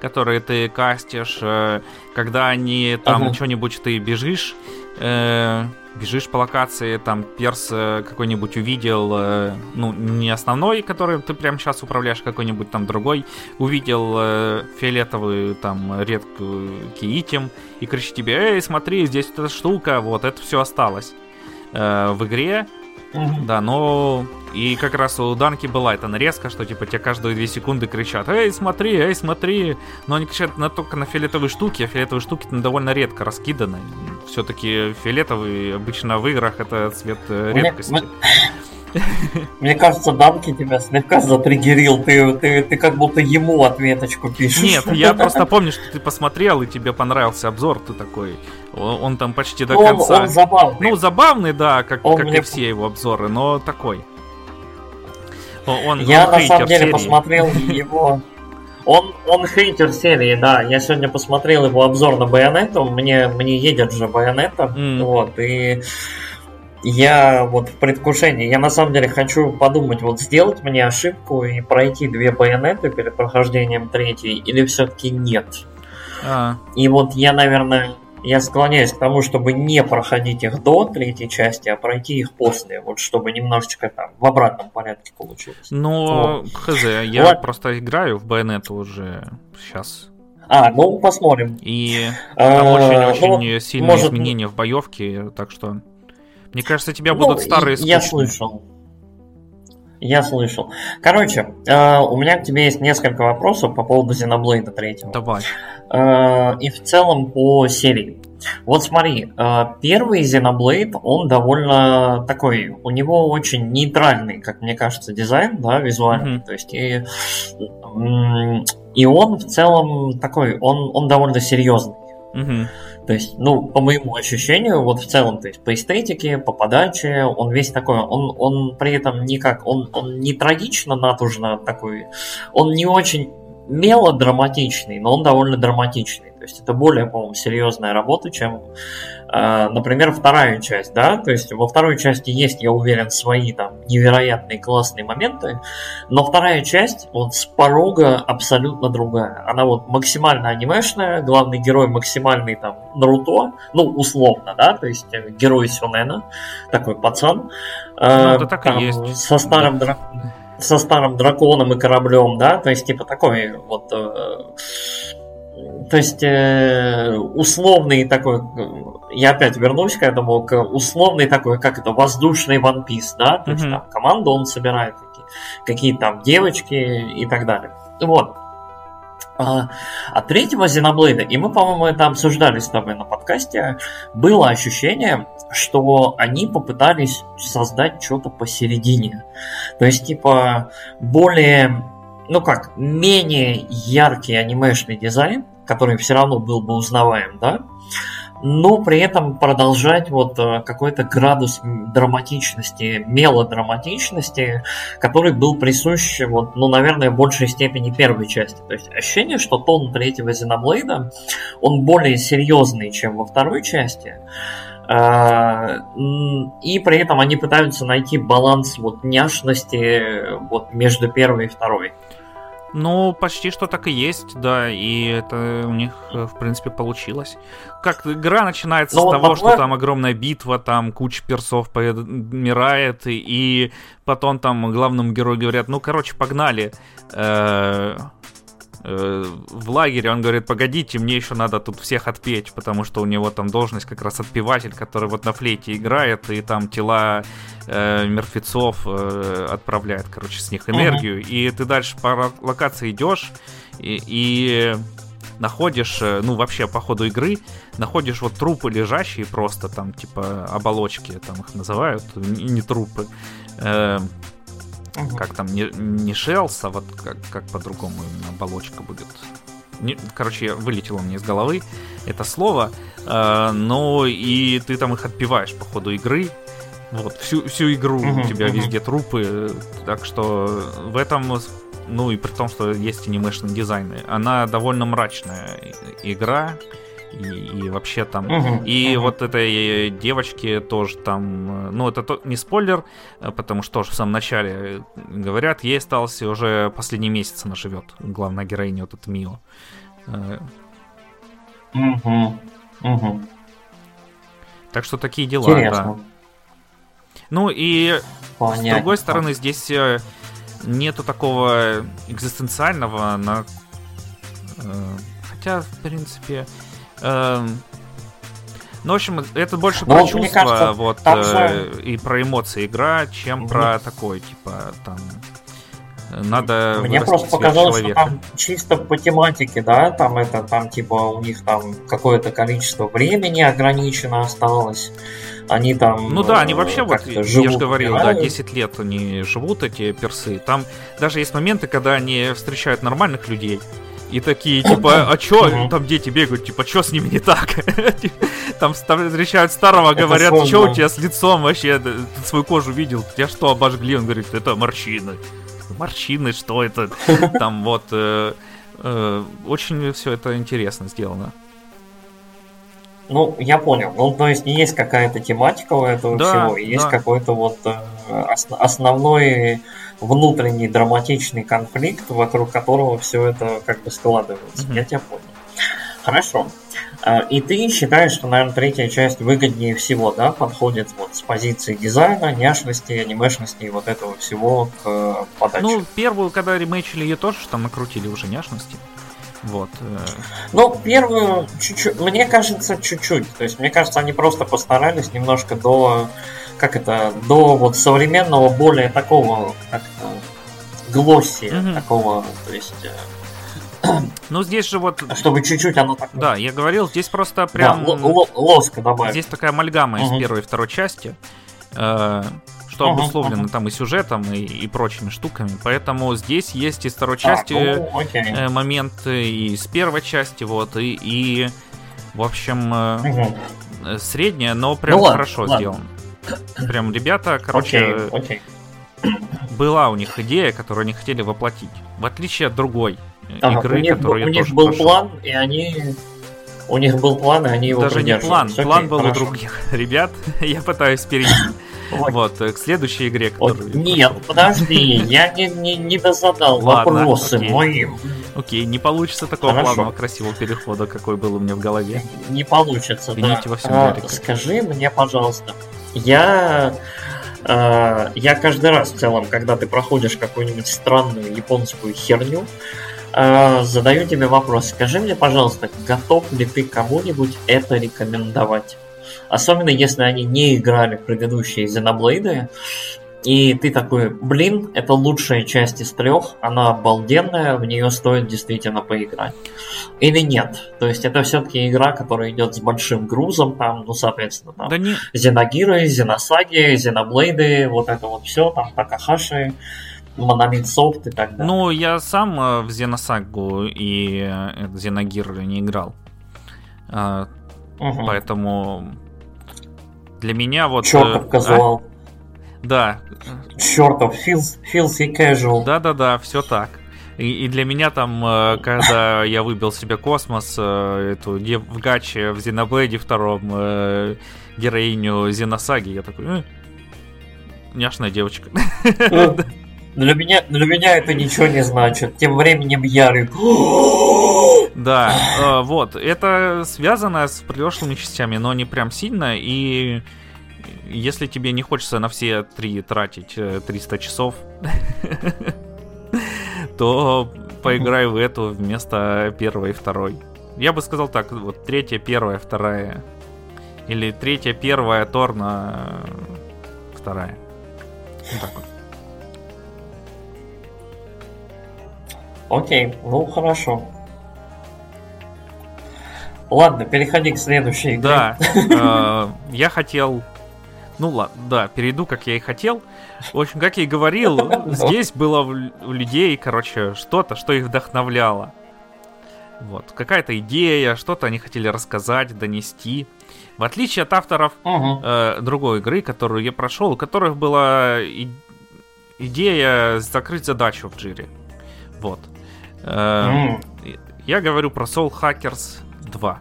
которые ты кастишь, э, когда они там ага. что-нибудь ты бежишь, э, бежишь по локации, там перс э, какой-нибудь увидел, э, ну, не основной, который ты прямо сейчас управляешь, какой-нибудь там другой, увидел э, фиолетовую там редкую киитим и кричит тебе, эй, смотри, здесь эта штука, вот, это все осталось. В игре да, но и как раз у Данки была эта нарезка, что типа тебе каждые две секунды кричат «Эй, смотри, эй, смотри!» Но они кричат на, только на фиолетовые штуки, а фиолетовые штуки довольно редко раскиданы. Все-таки фиолетовый обычно в играх это цвет э, редкости. Мне кажется, Данки тебя слегка затриггерил. Ты, ты, ты как будто ему ответочку пишешь. Нет, я просто помню, что ты посмотрел, и тебе понравился обзор. Ты такой, он там почти до он, конца. Он забавный. Ну, забавный, да, как, он как мне... и все его обзоры, но такой. Он, я он на самом деле серии. посмотрел его. Он, он хейтер серии, да. Я сегодня посмотрел его обзор на Байонету. Мне, мне едет же Байонета. Mm. Вот, и я вот в предвкушении, я на самом деле хочу подумать, вот сделать мне ошибку и пройти две байонеты перед прохождением третьей, или все-таки нет. А. И вот я, наверное, я склоняюсь к тому, чтобы не проходить их до третьей части, а пройти их после, вот чтобы немножечко там в обратном порядке получилось. Ну, вот. хз, я Ладно. просто играю в байонету уже сейчас. А, ну посмотрим. И там очень-очень ну, сильные может... изменения в боевке, так что мне кажется, тебя ну, будут старые скучные. Я слышал. Я слышал. Короче, э, у меня к тебе есть несколько вопросов по поводу Xenoblade 3. Давай. Э, и в целом по серии. Вот смотри, э, первый Xenoblade, он довольно такой, у него очень нейтральный, как мне кажется, дизайн, да, визуальный. Mm-hmm. То есть и, и он в целом такой, он, он довольно серьезный. Mm-hmm. То есть, ну, по моему ощущению, вот в целом, то есть по эстетике, по подаче, он весь такой, он, он при этом никак, он, он не трагично натужно такой, он не очень мелодраматичный, но он довольно драматичный. То есть это более, по-моему, серьезная работа, чем, э, например, вторая часть, да, то есть во второй части есть, я уверен, свои там невероятные классные моменты, но вторая часть вот с порога абсолютно другая. Она вот максимально анимешная, главный герой максимальный там Наруто, ну, условно, да, то есть э, герой Сюнена, такой пацан. Э, ну, это так там, и есть. Со старым да. со старым драконом и кораблем, да, то есть типа такой вот э, то есть э, условный такой, я опять вернусь к этому, к условный такой, как это, воздушный One Piece, да, то mm-hmm. есть там команду он собирает, какие, какие там девочки и так далее. Вот. А, от третьего Зеноблейда, и мы, по-моему, это обсуждали с тобой на подкасте, было ощущение, что они попытались создать что-то посередине. То есть, типа, более, ну как, менее яркий анимешный дизайн, который все равно был бы узнаваем, да, но при этом продолжать вот э, какой-то градус драматичности, мелодраматичности, который был присущ, вот, ну, наверное, в большей степени первой части. То есть ощущение, что тон третьего Зеноблейда, он более серьезный, чем во второй части. А, и при этом они пытаются найти баланс вот няшности вот между первой и второй. Ну, почти что так и есть, да, и это у них, э, в принципе, получилось. Как игра начинается Но ну, с того, что там огромная битва, там куча персов помирает, и потом там главному герою говорят, ну, короче, погнали. Э, Э, в лагере, он говорит, погодите, мне еще надо тут всех отпеть, потому что у него там должность как раз отпеватель, который вот на флейте играет, и там тела э, мертвецов э, отправляет, короче, с них энергию. Uh-huh. И ты дальше по локации идешь, и, и находишь, э, ну, вообще по ходу игры, находишь вот трупы лежащие просто, там, типа, оболочки, там их называют, не, не трупы. Э, Угу. Как там, не, не Shells, а вот как, как по-другому именно оболочка будет. Не, короче, вылетело мне из головы это слово. Э, но и ты там их отпиваешь по ходу игры. Вот, всю, всю игру uh у тебя uh везде трупы. Так что в этом, ну и при том, что есть анимешные дизайны, она довольно мрачная игра. И, и вообще там... Мгм, И мгм. вот этой девочке тоже там... э, Ну, это то- не спойлер, э, потому что тоже в самом начале э, говорят, ей остался уже последний месяц она живет, главная героиня вот эта Мио. Э, Мгм, мгм. Так что такие дела, да. Интересно. Ну и с Понятно. другой стороны, здесь э, нету такого экзистенциального на... э, Хотя, в принципе... эм, Ну, в общем, это больше Ну, про чувства, кажется, вот, э, же- и про эмоции игра, чем Мгм. про такое, типа, там... Надо Мне просто показалось, что сверхчеловека. там чисто по тематике, да, там это, там типа у них там какое-то количество времени ограничено осталось. Они там... Ну да, они э, вообще, вот, как-то я же живут, говорил, да, умирают. 10 лет они живут, эти персы. Там даже есть моменты, когда они встречают нормальных людей. И такие, типа, а чё, там дети бегают, типа, чё с ними не так? Там встречают старого, говорят, чё у тебя с лицом вообще, ты ты свою кожу видел, тебя что, обожгли? Он говорит, это морщины. Морщины, что это? Там вот, э, э, очень все это интересно сделано. Ну, я понял. Ну, то есть есть какая-то тематика у этого Да, всего, есть да. какой-то вот э, ос- основной внутренний драматичный конфликт, вокруг которого все это как бы складывается. Мгм. Я тебя понял. Хорошо. А, И ты считаешь, что, наверное, третья часть выгоднее всего, да, подходит вот с позиции дизайна, няшности, анимешности и вот этого всего к э, подаче? Ну, первую, когда ремейчили ее тоже там накрутили уже няшности. Вот. э, Ну, первую чуть-чуть, мне кажется, чуть-чуть. То есть, мне кажется, они просто постарались немножко до, как это, до вот современного, более такого, как глосси, Мгм. такого, то есть, э, Ну, здесь же вот, чтобы чуть-чуть оно так... да, я говорил, здесь просто да, прям... ло- ло- лоска добавить. Здесь такая амальгама из Мгм. первой и второй части, э, что Мгм, обусловлено мгм. там и сюжетом, и, и прочими штуками. Поэтому здесь есть из второй Так, части ну, окей. э, моменты, и из первой части, вот, и, и в общем, э, э, средняя, но прям Ну ладно, хорошо ладно. сделано. Прям ребята, короче, Окей, окей. была у них идея, которую они хотели воплотить. В отличие от другой э, Ага, игры, у них, которую у я них тоже был прошел. план, и они... У них был план, и они его Даже не план, Окей, план был у хорошо. других ребят. Я пытаюсь перейти Вот. э, к следующей игре, которую. Нет, подожди, я не, не, не дозадал Ладно, вопросы окей. мои. Окей, не получится такого Хорошо. плавного красивого перехода, какой был у меня в голове. Не получится, Вините да. во всем А, скажи мне, пожалуйста, я, э, я каждый раз в целом, когда ты проходишь какую-нибудь странную японскую херню, э, задаю тебе вопрос. Скажи мне, пожалуйста, готов ли ты кому-нибудь это рекомендовать? Особенно если они не играли предыдущие Xenoblade, и ты такой, блин, это лучшая часть из трех, она обалденная, в нее стоит действительно поиграть. Или нет? То есть это все-таки игра, которая идет с большим грузом, там, ну, соответственно, там, Да не, Зеногиры, Зеносаги, Зеноблейды, вот это вот все, там, Такахаши, Monolith Soft и так далее. ну я сам э, в Зеносагу и э, Зеногир не играл. Мгм. Поэтому для меня вот... э, Чертов а, казуал. Да, Чертов, filth- filthy casual. да-да-да, все так. И, и для меня там, э, когда я выбил себе космос, э, эту дев- в гаче в Зеноблейде втором э, героиню Зеносаги, я такой, «Э, няшная девочка. Ну, Для меня, для меня это ничего не значит. Тем временем Ярик. Да, э, вот, это связано с прошлыми частями, но не прям сильно, и если тебе не хочется на все три тратить э, 300 часов, то поиграй в эту вместо первой и второй. Я бы сказал так, вот третья, первая, вторая. Или третья, первая, Торна, вторая. Вот так вот. Окей, ну хорошо. Ладно, переходи к следующей игре. Да, э, я хотел... Ну ладно, да, перейду, как я и хотел. В общем, как я и говорил, здесь было у лю- у людей, короче, что-то, что их вдохновляло. Вот, какая-то идея, что-то они хотели рассказать, донести. В отличие от авторов э, другой игры, которую я прошел, у которых была и- идея закрыть задачу в джире. Вот. Э, я говорю про Soul Hackers 2.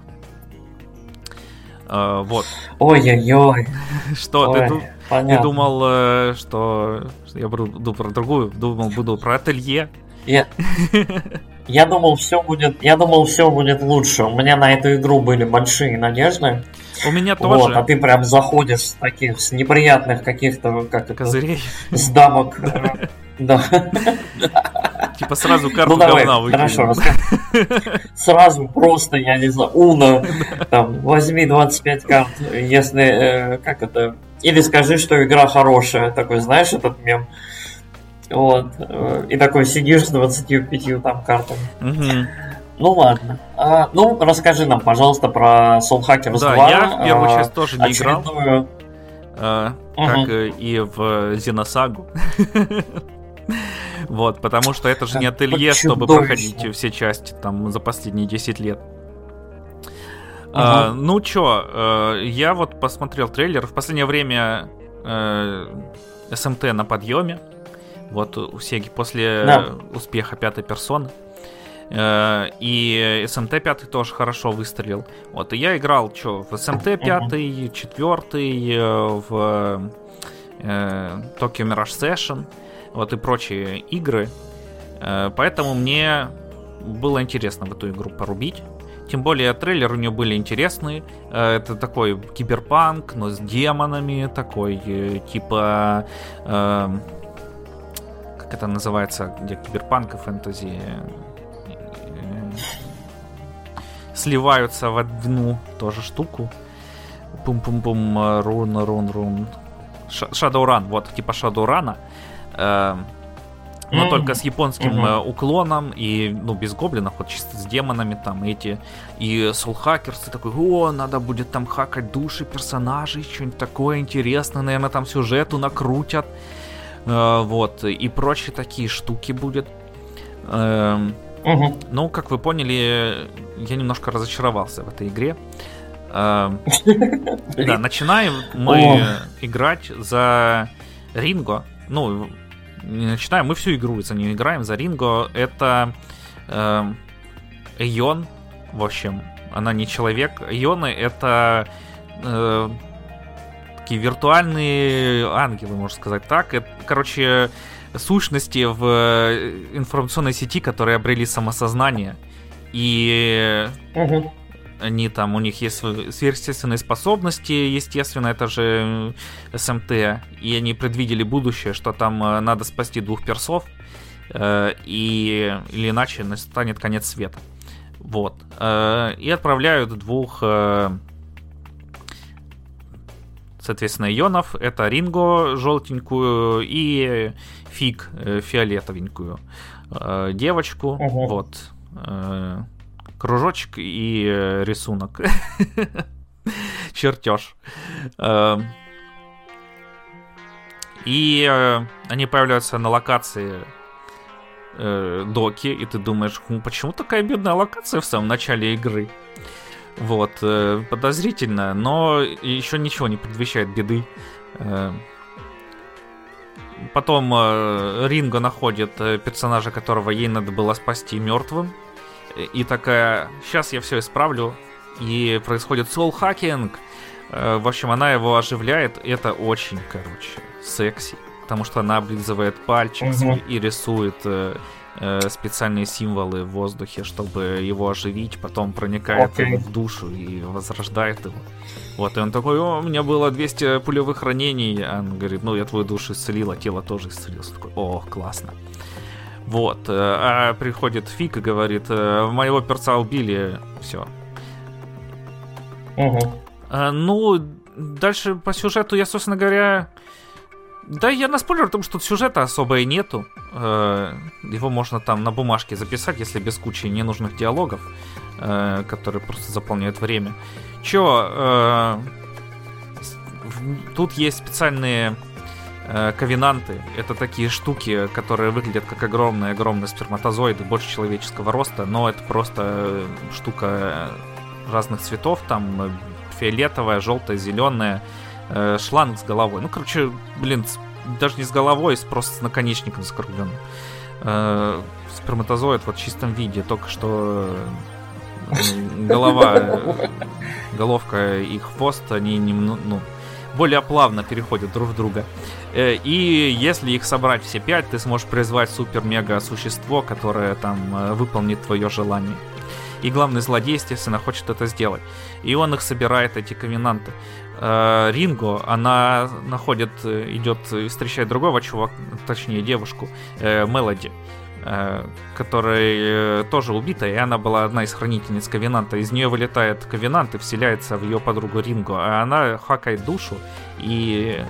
Э, вот. Ой-ой-ой. Что, Ой, ты, ты думал, э, что я буду про другую, думал, буду про ателье? Я, я думал, все будет, я думал, все будет лучше. У меня на эту игру были большие надежды. У меня тоже. Вот, а ты прям заходишь с таких, с неприятных каких-то, как это, Козырей. с дамок. Да. Типа сразу карту ну, говна Хорошо, Сразу просто, я не знаю, Уна, там, возьми 25 карт, если, э, как это, или скажи, что игра хорошая, такой, знаешь, этот мем. Вот. Э, и такой сидишь с 25 там картами. Угу. Ну ладно. А, ну, расскажи нам, пожалуйста, про Soul Hackers да, 2. я в первую а, часть тоже не играл. А, угу. Как и в Зеносагу. Вот, потому что это же не ателье, чтобы проходить все части там за последние 10 лет. А, ну чё, э, я вот посмотрел трейлер. В последнее время э, СМТ на подъеме. Вот у Сеги после да. успеха пятой персоны. Э, и СМТ 5 тоже хорошо выстрелил. Вот, и я играл что, в СМТ 5, uh-huh. 4, в Tokyo Mirage Session вот и прочие игры. Э, поэтому мне было интересно в эту игру порубить. Тем более трейлеры у нее были интересные. Э, это такой киберпанк, но с демонами, такой э, типа... Как это называется, где киберпанк и фэнтези сливаются в одну тоже штуку. Пум-пум-пум, рун, рун, рун. Shadowrun, вот, типа Shadowrun. Эм, но mm-hmm. только с японским mm-hmm. уклоном и, ну, без гоблинов, вот чисто с демонами там эти. И Soul Hackers, такой, о, надо будет там хакать души персонажей, что-нибудь такое интересное, наверное, там сюжету накрутят. Э, вот, и прочие такие штуки будет. Э, mm-hmm. Ну, как вы поняли, я немножко разочаровался в этой игре. Э, да, начинаем мы играть за Ринго. Ну, не начинаем, мы всю игру за нее играем, за Ринго. Это э, Эйон, в общем, она не человек. Эйоны это э, такие виртуальные ангелы, можно сказать так. Это, короче, сущности в э, информационной сети, которые обрели самосознание. И угу. Они там, у них есть сверхъестественные способности, естественно, это же СМТ. И они предвидели будущее, что там э, надо спасти двух персов, э, и или иначе настанет конец света. Вот. Э, и отправляют двух соответственно, ионов. Это Ринго желтенькую и Фиг фиолетовенькую девочку. Угу. Вот кружочек и э, рисунок. Чертеж. Эм. И э, они появляются на локации э, доки, и ты думаешь, ну, почему такая бедная локация в самом начале игры? Вот, подозрительно, но еще ничего не предвещает беды. Потом Ринго находит персонажа, которого ей надо было спасти мертвым и такая, сейчас я все исправлю, и происходит соул-хакинг. Э, в общем, она его оживляет, это очень, короче, секси, потому что она облизывает пальчик угу. и рисует э, э, специальные символы в воздухе, чтобы его оживить, потом проникает okay. ему в душу и возрождает его. Вот, и он такой, о, у меня было 200 пулевых ранений, а он говорит, ну, я твою душу исцелил, а тело тоже исцелился. Такой, о, классно. Вот. Э, а приходит Фик и говорит, «Э, моего перца убили, все. Угу. Ну, дальше по сюжету я, собственно говоря... Да, я на спойлер о том, что сюжета особо и нету. Э, его можно там на бумажке записать, если без кучи ненужных диалогов, которые просто заполняют время. Чё, тут есть специальные ковенанты — это такие штуки, которые выглядят как огромные-огромные сперматозоиды, больше человеческого роста, но это просто э, штука разных цветов, там фиолетовая, желтая, зеленая, э, шланг с головой. Ну, короче, блин, даже не с головой, просто с наконечником закругленным. Сперматозоид вот в чистом виде, только что голова, головка и хвост, они немного, ну, более плавно переходят друг в друга. Э, и если их собрать все пять, ты сможешь призвать супер-мега-существо, которое там э, выполнит твое желание. И главный злодей, естественно, хочет это сделать. И он их собирает, эти ковенанты. Э, Ринго, она находит, идет встречает другого чувака, точнее девушку, Мелоди, которая тоже убита, и она была одна из хранительниц Ковенанта. Из нее вылетает Ковенант и вселяется в ее подругу Ринго, а она хакает душу и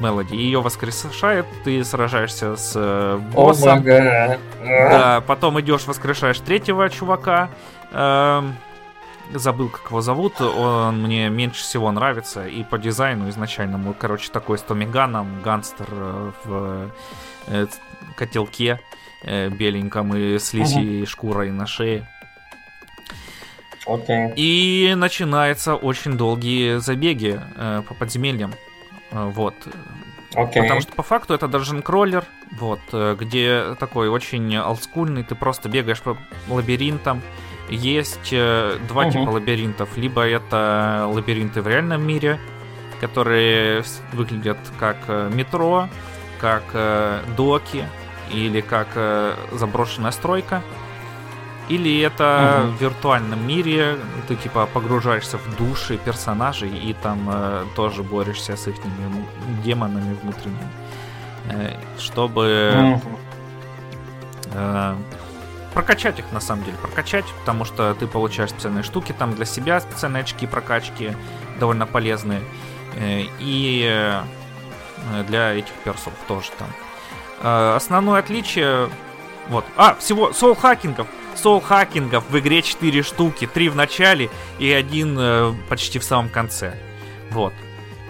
Мелоди. Ее воскрешает, ты сражаешься с э, боссом. Oh да, потом идешь, воскрешаешь третьего чувака. Эм, забыл, как его зовут. Он мне меньше всего нравится. И по дизайну изначальному. Короче, такой с Томиганом, гангстер э, в э, котелке беленьком и с лисьей uh-huh. шкурой на шее. Okay. И начинаются очень долгие забеги э, по подземельям. Э, вот. Okay. Потому что по факту это даже кроллер, вот, э, где такой очень олдскульный, ты просто бегаешь по лабиринтам. Есть э, два uh-huh. типа лабиринтов. Либо это лабиринты в реальном мире, которые выглядят как метро, как доки или как заброшенная стройка. Или это угу. в виртуальном мире, ты типа погружаешься в души персонажей и там э, тоже борешься с их демонами внутренними, э, чтобы угу. э, прокачать их на самом деле, прокачать, потому что ты получаешь специальные штуки там для себя, специальные очки прокачки довольно полезные э, и э, для этих персов тоже там. Э, основное отличие вот. А, всего соул хакингов соул-хакингов в игре 4 штуки. 3 в начале и один э, почти в самом конце. Вот.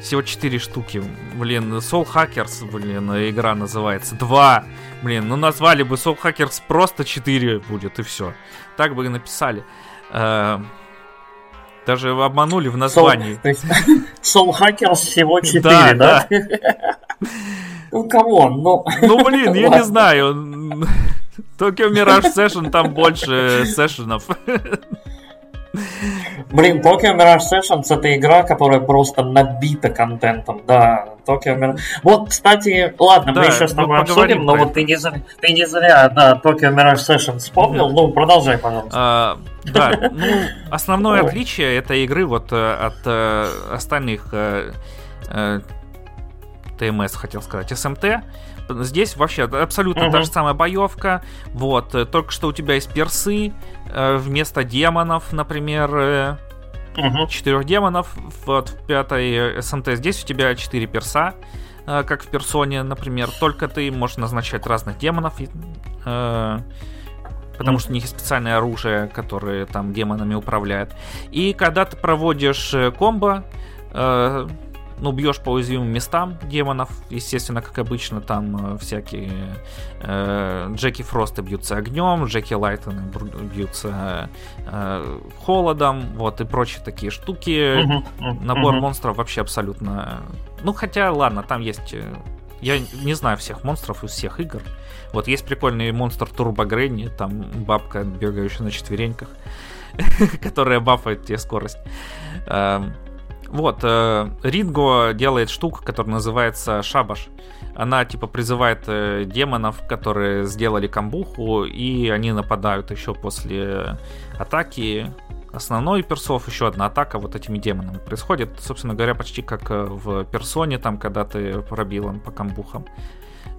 Всего 4 штуки. Блин, Soul Hackers, блин, игра называется. 2. Блин, ну назвали бы Soul Hackers просто 4 будет и все. Так бы и написали. Э, даже обманули в названии. Soul, Hackers всего 4, да? да? Ну, кого? Ну, ну блин, я не знаю. Tokyo Mirage Session, там больше сессионов. Блин, Tokyo Mirage Sessions это игра, которая просто набита контентом, да. Tokyo Mirage... Вот, кстати, ладно, да, мы еще с тобой обсудим, но вот ты не, зря, ты не зря, да, Tokyo Mirage Sessions вспомнил, mm-hmm. ну, продолжай, пожалуйста. А, да, ну, основное отличие этой игры вот э, от э, остальных э, ТМС, хотел сказать, СМТ, Здесь вообще абсолютно угу. та же самая боевка. Вот, э, только что у тебя есть персы э, вместо демонов, например. Угу. Четырех демонов вот, в пятой СНТ. Здесь у тебя четыре перса, как в персоне, например. Только ты можешь назначать разных демонов потому что у них есть специальное оружие, которое там демонами управляет. И когда ты проводишь комбо, ну, бьешь по уязвимым местам демонов, естественно, как обычно, там э, всякие э, Джеки Фросты бьются огнем, Джеки Лайтоны бьются э, холодом, вот, и прочие такие штуки. Набор монстров вообще абсолютно... Ну, хотя, ладно, там есть... Э, я не знаю всех монстров из всех игр. Вот есть прикольный монстр Турбо Гренни, там бабка, бегающая на четвереньках, которая бафает тебе скорость. Вот, э, Ринго делает штуку, которая называется Шабаш. Она типа призывает э, демонов, которые сделали камбуху, и они нападают еще после атаки основной персов, еще одна атака вот этими демонами происходит, собственно говоря, почти как э, в персоне, там, когда ты пробил по камбухам,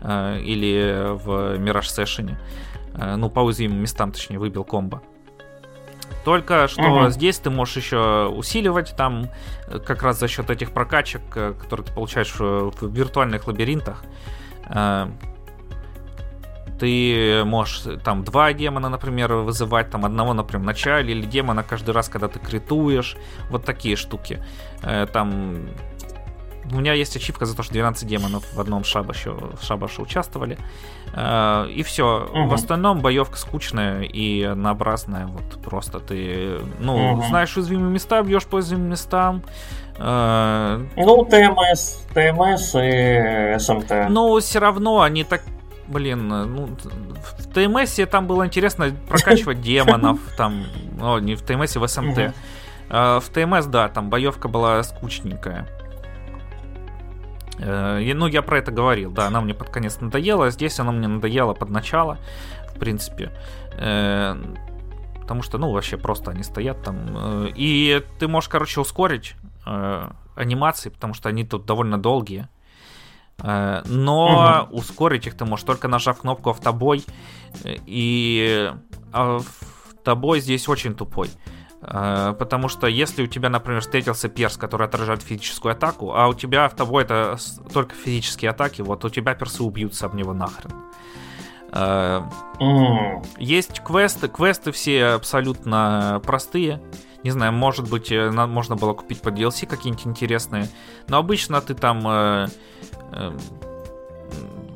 или в Мираж Сэшене, э, ну, по уязвимым местам, точнее, выбил комбо. Только что угу. здесь ты можешь еще усиливать там э, как раз за счет этих прокачек, э, которые ты получаешь в виртуальных лабиринтах. Э, ты можешь там два демона, например, вызывать, там одного, например, в начале, или демона каждый раз, когда ты критуешь. Вот такие штуки. Там у меня есть ачивка за то, что 12 демонов в одном шабаше, шабаше участвовали. Э, и все. Угу. В остальном боевка скучная и однообразная. Вот просто ты, ну, угу. знаешь уязвимые места, бьешь по уязвимым местам. Э, ну, ТМС, ТМС и СМТ. Ну, все равно они так блин, ну, в ТМС там было интересно прокачивать демонов, там, о, не в ТМС, в СМТ. А, в ТМС, да, там боевка была скучненькая. Э, ну, я про это говорил, да, она мне под конец надоела, а здесь она мне надоела под начало, в принципе. Э, потому что, ну, вообще просто они стоят там. Э, и ты можешь, короче, ускорить анимации, потому что они тут довольно долгие. Но угу. ускорить их ты можешь только нажав кнопку автобой. И автобой здесь очень тупой. Э, потому что если у тебя, например, встретился перс, который отражает физическую атаку, а у тебя в того это только физические атаки, вот у тебя персы убьются об него нахрен. Mm. Есть квесты, квесты все абсолютно простые. Не знаю, может быть, э, можно было купить по DLC какие-нибудь интересные. Но обычно ты там... Э, э,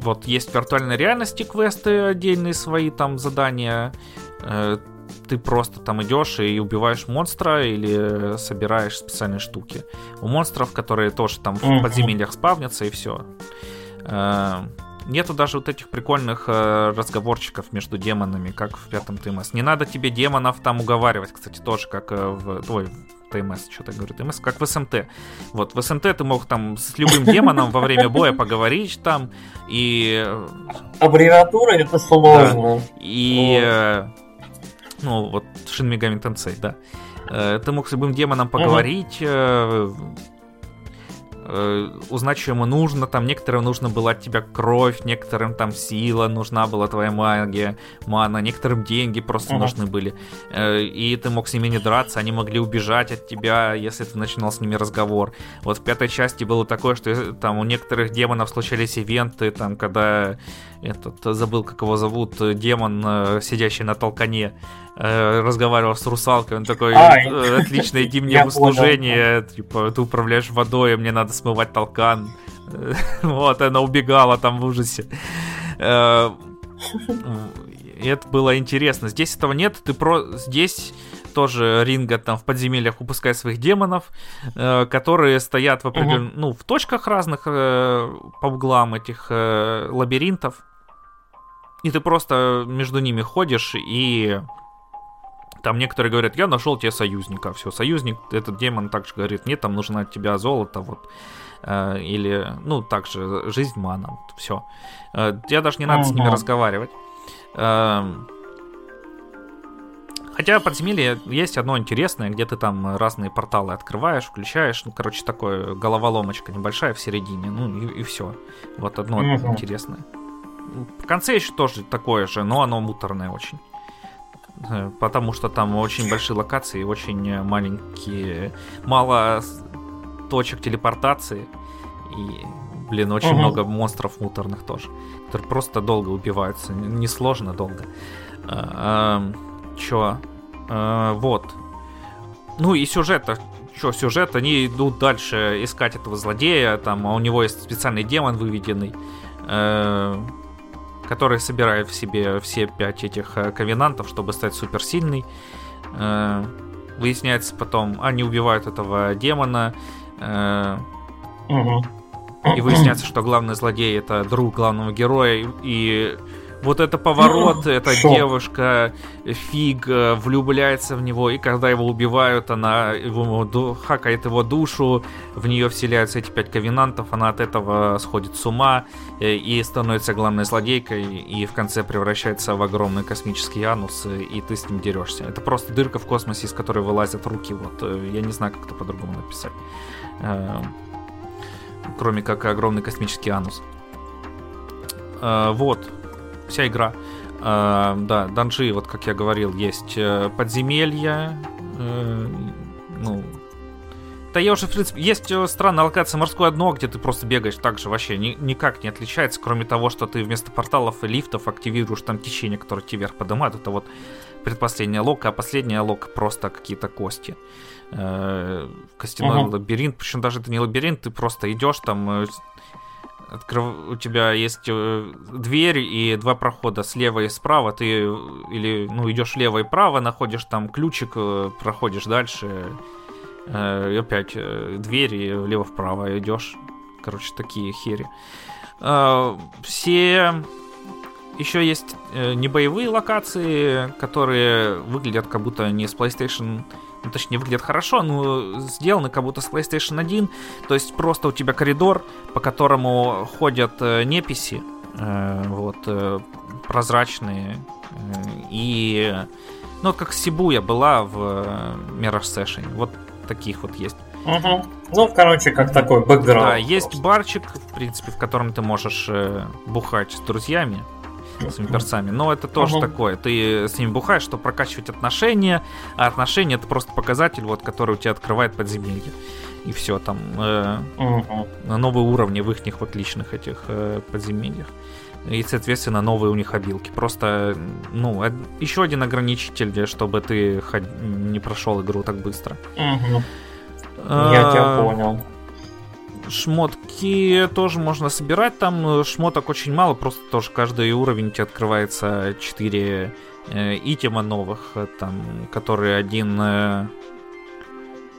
вот есть виртуальной реальности квесты отдельные свои там задания. Ты просто там идешь и убиваешь монстра или собираешь специальные штуки. У монстров, которые тоже там в подземельях спавнятся и все. Э, нету даже вот этих прикольных э, разговорчиков между демонами, как в пятом ТМС. Не надо тебе демонов там уговаривать, кстати, тоже как э, в... Ой, ТМС, что-то я говорю, ТМС, как в СМТ. Вот, в СМТ ты мог там с любым демоном во время боя поговорить там, и... Аббревиатура это сложно. Да. И... Вот ну, вот Shin Megami Tensei, да. Ты мог с любым демоном поговорить, угу. Узнать, что ему нужно. Там некоторым нужно было от тебя кровь, некоторым там сила, нужна была твоя магия, мана, некоторым деньги просто uh-huh. нужны были. Э, и ты мог с ними не драться, они могли убежать от тебя, если ты начинал с ними разговор. Вот в пятой части было такое, что там у некоторых демонов случались ивенты, там, когда этот, забыл, как его зовут, демон, сидящий на толкане, разговаривал с русалкой, он такой, отлично, иди мне в услужение, типа, ты управляешь водой, мне надо смывать толкан. Вот, она убегала там в ужасе. Э, и это было интересно. Здесь этого нет, ты про... Здесь тоже Ринга там в подземельях выпускает своих демонов, э, которые стоят в определенных, uh-huh. ну, в точках разных э, по углам этих лабиринтов. И ты просто между ними ходишь и там некоторые говорят, я нашел тебе союзника. Все, союзник, этот демон также говорит, нет, там нужно от тебя золото, вот. Э, или, ну, также жизнь мана, все. Э, тебе даже не надо с ними разговаривать. Э, хотя подземелье есть одно интересное, где ты там разные порталы открываешь, включаешь. Ну, короче, такое головоломочка небольшая в середине. Ну, и, и все. Вот одно uh-huh. интересное. В конце еще тоже такое же, но оно муторное очень. Э, потому что там очень большие локации, очень маленькие, мало точек телепортации и, блин, очень угу. много монстров муторных тоже, которые просто долго убиваются, несложно долго. А, а, чё? А, вот. Ну и сюжет что, сюжет, они идут дальше искать этого злодея, там, а у него есть специальный демон выведенный, э, который собирает в себе все пять этих э, ковенантов, чтобы стать суперсильный. Э, выясняется потом, они убивают этого демона. Э, и выясняется, что главный злодей это друг главного героя. И вот это поворот, эта девушка Фиг э, влюбляется в него, и когда его убивают, она его, хакает его душу, в нее вселяются эти пять ковенантов, она от этого сходит с ума э, и становится главной злодейкой, и в конце превращается в огромный космический анус, э, и ты с ним дерешься. Это просто дырка в космосе, из которой вылазят руки, вот, я не знаю, как это по-другому написать. Кроме как огромный космический анус. Вот, вся игра. Э, да, данжи, вот как я говорил, есть э, подземелья. Э, ну, да я уже, в принципе, есть э, странная локация морское дно, где ты просто бегаешь так же вообще ни, никак не отличается, кроме того, что ты вместо порталов и лифтов активируешь там течение, которое тебя вверх поднимает. Это вот предпоследняя лока, а последняя лока просто какие-то кости. Э, костяной uh-huh. лабиринт, причем даже это не лабиринт, ты просто идешь там открыв... у тебя есть э, дверь и два прохода слева и справа. Ты или ну идешь влево и право, находишь там ключик, э, проходишь дальше. Э, и опять дверь и влево-вправо идешь. Короче, такие хери. Все еще есть э, небоевые локации, которые выглядят как будто не с PlayStation ну, точнее, выглядят хорошо, но сделаны как будто с PlayStation 1. То есть просто у тебя коридор, по которому ходят э, неписи, э, вот, э, прозрачные. Э, и, ну, как Сибуя была в э, Mirror Session. Вот таких вот есть. Угу. Ну, короче, как такой бэкграунд. Да, есть барчик, в принципе, в котором ты можешь э, бухать с друзьями с перцами. Но это тоже uh такое. Ты с ними бухаешь, чтобы прокачивать отношения, а отношения это просто показатель, вот, который у тебя открывает подземелье. И все, там э, uh новые уровни в их вот личных этих э, подземельях. И, соответственно, новые у них обилки. Просто, ну, еще один ограничитель, чтобы ты не прошел игру так быстро. uh Я тебя понял. Шмотки тоже можно собирать, там шмоток очень мало, просто тоже каждый уровень тебе открывается 4 э, итема новых, там, которые один э,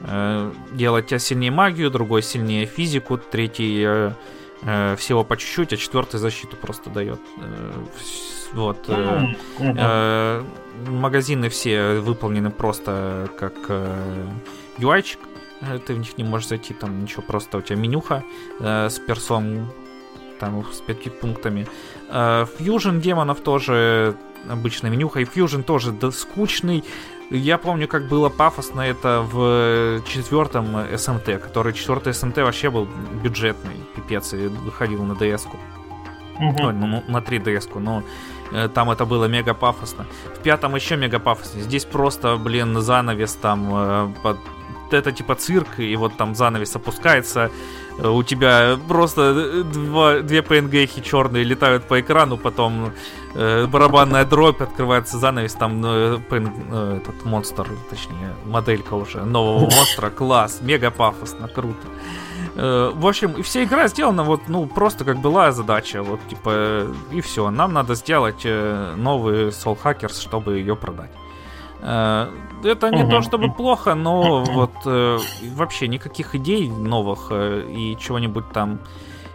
э, делает тебя сильнее магию, другой сильнее физику, третий э, э, всего по чуть-чуть, а четвертый защиту просто дает. Э, вот. Э, э, магазины все выполнены просто как э, UI-чик. Э, ты в них не можешь зайти, там ничего, просто у тебя менюха э, с персом, там с пяти пунктами. Э, Fusion демонов тоже обычная менюха, и Fusion тоже да, скучный. Я помню, как было пафосно это в четвертом SMT, который четвертый SMT вообще был бюджетный, пипец, и выходил на DS-ку. Uh-huh. ну, на 3DS-ку, но э, там это было мега пафосно. В пятом еще мега пафосно. Здесь просто, блин, занавес там э, под это типа цирк, и вот там занавес опускается, э, у тебя просто э, два, две PNG черные летают по экрану, потом э, барабанная дробь, открывается занавес, там э, PNG, э, этот монстр, точнее, моделька уже нового монстра, класс, мега пафосно, круто. Э, в общем, и вся игра сделана вот, ну, просто как была задача, вот, типа, и все. Нам надо сделать новый Soul Hackers, чтобы ее продать. Э, это не угу. то чтобы плохо, но вот э, вообще никаких идей новых э, и чего-нибудь там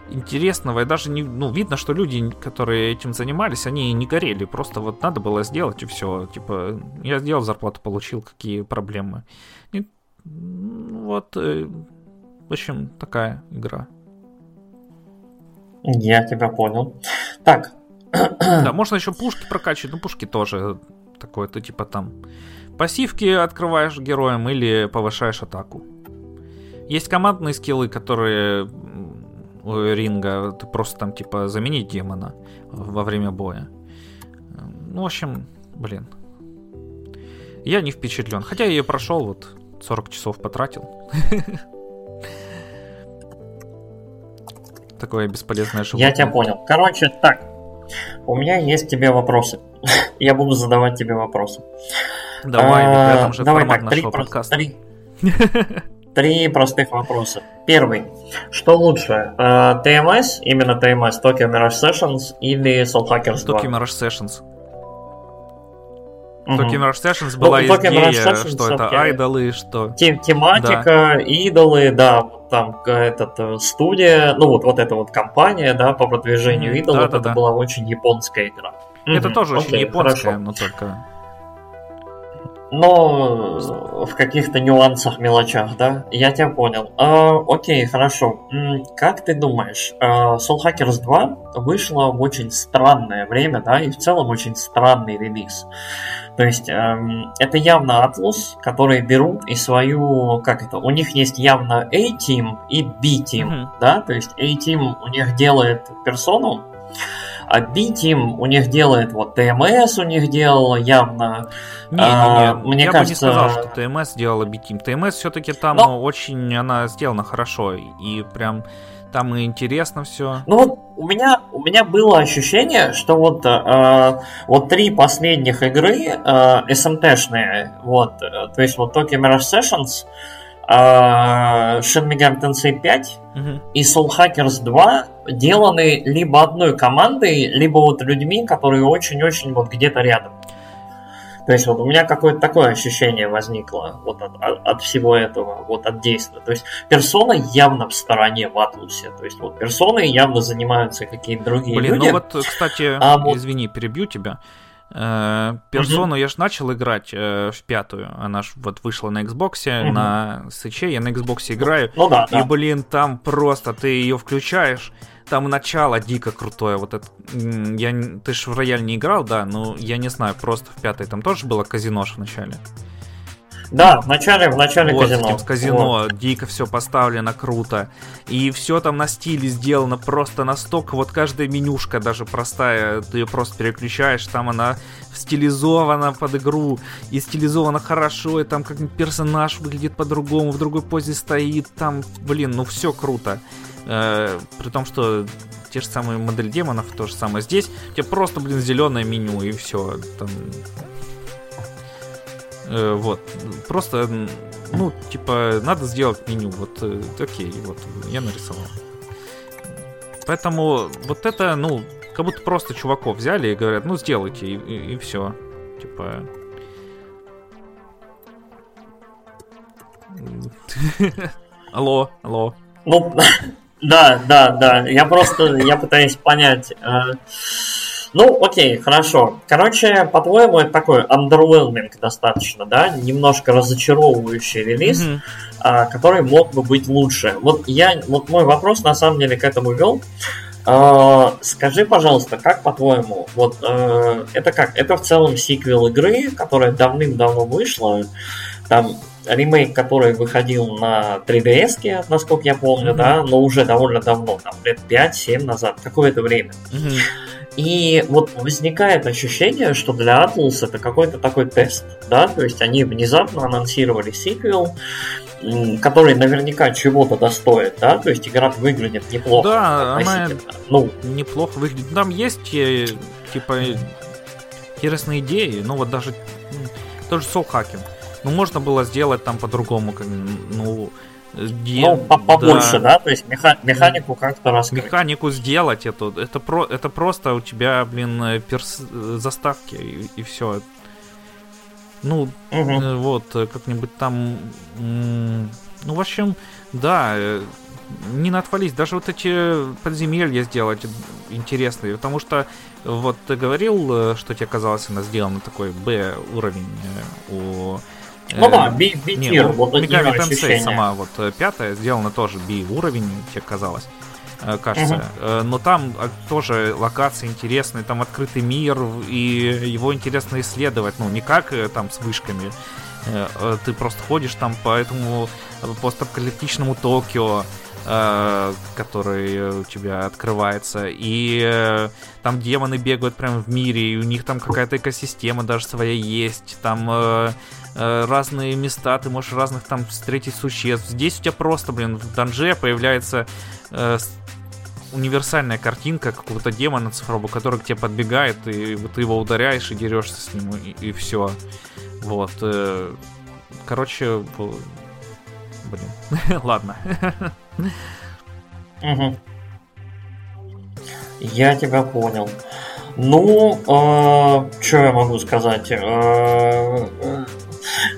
интересного. И даже не, ну, видно, что люди, которые этим занимались, они не горели. Просто вот надо было сделать и все. Типа, я сделал зарплату, получил, какие проблемы. И, вот, э, в общем, такая игра. Я тебя понял. Так. Да, можно еще пушки прокачивать, но пушки тоже такое, ты типа там пассивки открываешь героем или повышаешь атаку. Есть командные скиллы, которые у ринга ты просто там типа заменить демона во время боя. Ну, в общем, блин. Я не впечатлен. Хотя я ее прошел, вот 40 часов потратил. Такое бесполезное животное. Я тебя понял. Короче, так. У меня есть тебе вопросы. Я буду задавать тебе вопросы. Давай, а, этом же давай так, три, про- три, три простых вопроса. Первый. Что лучше, TMS, э, именно TMS, Tokyo Mirage Sessions или Soul Hackers 2? Tokyo Mirage Sessions. Угу. Tokyo Mirage Sessions была ну, идея, Sessions, что это айдолы, что... Тем, тематика, да. идолы, да, там этот э, студия, ну вот, вот эта вот компания, да, по продвижению mm, идолов, да, да, это да. была очень японская игра. Это mm тоже очень японская, но только но в каких-то нюансах, мелочах, да? Я тебя понял. А, окей, хорошо. Как ты думаешь, а, Soul Hackers 2 вышло в очень странное время, да, и в целом очень странный релиз. То есть эм, это явно Atlus, которые берут и свою, как это, у них есть явно A-Team и B-Team, mm-hmm. да, то есть A-Team у них делает персону, а B-Team у них делает, вот TMS у них делал явно. Не, а, не, мне я кажется... бы не сказал, что TMS делала B-Team. TMS все-таки там Но... очень, она сделана хорошо, и прям там и интересно все. Ну вот у меня у меня было ощущение, что вот э, вот три последних игры э, SMT-шные, вот, э, то есть вот Tokyo Mirage Sessions, э, Megami Tensei 5 угу. и Soul Hackers 2 деланы либо одной командой, либо вот людьми, которые очень-очень вот где-то рядом. То есть вот у меня какое-то такое ощущение возникло вот от, от, от всего этого, вот от действия. То есть персона явно в стороне в Атлусе. То есть вот персоны явно занимаются какие-то другие Блин, люди. ну вот, кстати, А вот- извини, перебью тебя. Э, Персону я ж начал играть э, в пятую. Она ж вот вышла на Xbox, на Switch, я на Xbox играю. Ну да, И, да. блин, там просто ты ее включаешь, там начало дико крутое. Вот это, я, ты ж в рояль не играл, да, ну, я не знаю, просто в пятой там тоже было казино в начале. Да, в начале, в начале Вот, казино. с казино, Вот. дико все поставлено, круто. И все там на стиле сделано просто настолько, вот каждая менюшка, даже простая, ты ее просто переключаешь, там она стилизована под игру, и стилизована хорошо, и там как персонаж выглядит по-другому, в другой позе стоит, там, блин, ну все круто. Э, при том, что те же самые модель демонов, то же самое здесь, у тебя просто, блин, зеленое меню, и все. Там вот. Просто, ну, типа, надо сделать меню. Вот, э, окей, вот, я нарисовал. Поэтому вот это, ну, как будто просто чуваков взяли и говорят, ну, сделайте, и, все. Типа... Алло, алло. Ну, да, да, да. Я просто, я пытаюсь понять. э, Ну, окей, хорошо. Короче, по-твоему, это такой underwhelming достаточно, да? Немножко разочаровывающий релиз, Мгм. а, который мог бы быть лучше. Вот я, вот мой вопрос на самом деле к этому вел. А, Скажи, пожалуйста, как по-твоему, вот э, это как? Это в целом сиквел игры, которая давным-давно вышла. Там ремейк, который выходил на 3DS, насколько я помню, Мгм. да, но уже довольно давно, там лет 5-7 назад, какое-то время. Мгм. И вот возникает ощущение, что для Atlus это какой-то такой тест, да, то есть они внезапно анонсировали сиквел, который наверняка чего-то достоит, да, то есть игра выглядит неплохо. Да, она-. Ну, неплохо выглядит. Там есть, э, типа, интересные идеи, ну вот даже тоже Soul Hacking. Ну, можно было сделать там по-другому, как, ну, где- ну по- побольше, да, то есть меха- механику как-то раскрыть. Механику сделать эту, это, про, это просто у тебя, блин, э, перс, э, заставки и, все. Ну. Э, Вот, как-нибудь там... Ну, в общем, да, не отвались. Даже вот эти подземелья сделать интересные. Потому что, вот ты говорил, что тебе казалось, она сделана такой Б уровень у... э, Ну да, би- не, битир, у вот Tensei ощущения. сама, вот э, пятая, сделана тоже B уровень, тебе казалось. э, Кажется. Э, Но там э, тоже локации интересные, там открытый мир, и его интересно исследовать. Ну, не как там с вышками, ты просто ходишь там по этому постапокалиптичному Токио, который э, у тебя открывается, и э, там демоны бегают прямо в мире, и у них там какая-то экосистема даже своя есть, там э, разные места, ты можешь разных там встретить существ. Здесь у тебя просто, блин, в данже появляется универсальная картинка какого-то демона цифрового, который к тебе подбегает, и ты его ударяешь и дерешься с ним, и, все. Вот. Короче, блин. Ладно. Мгм. Я тебя понял. Ну, что я могу сказать? Э, э,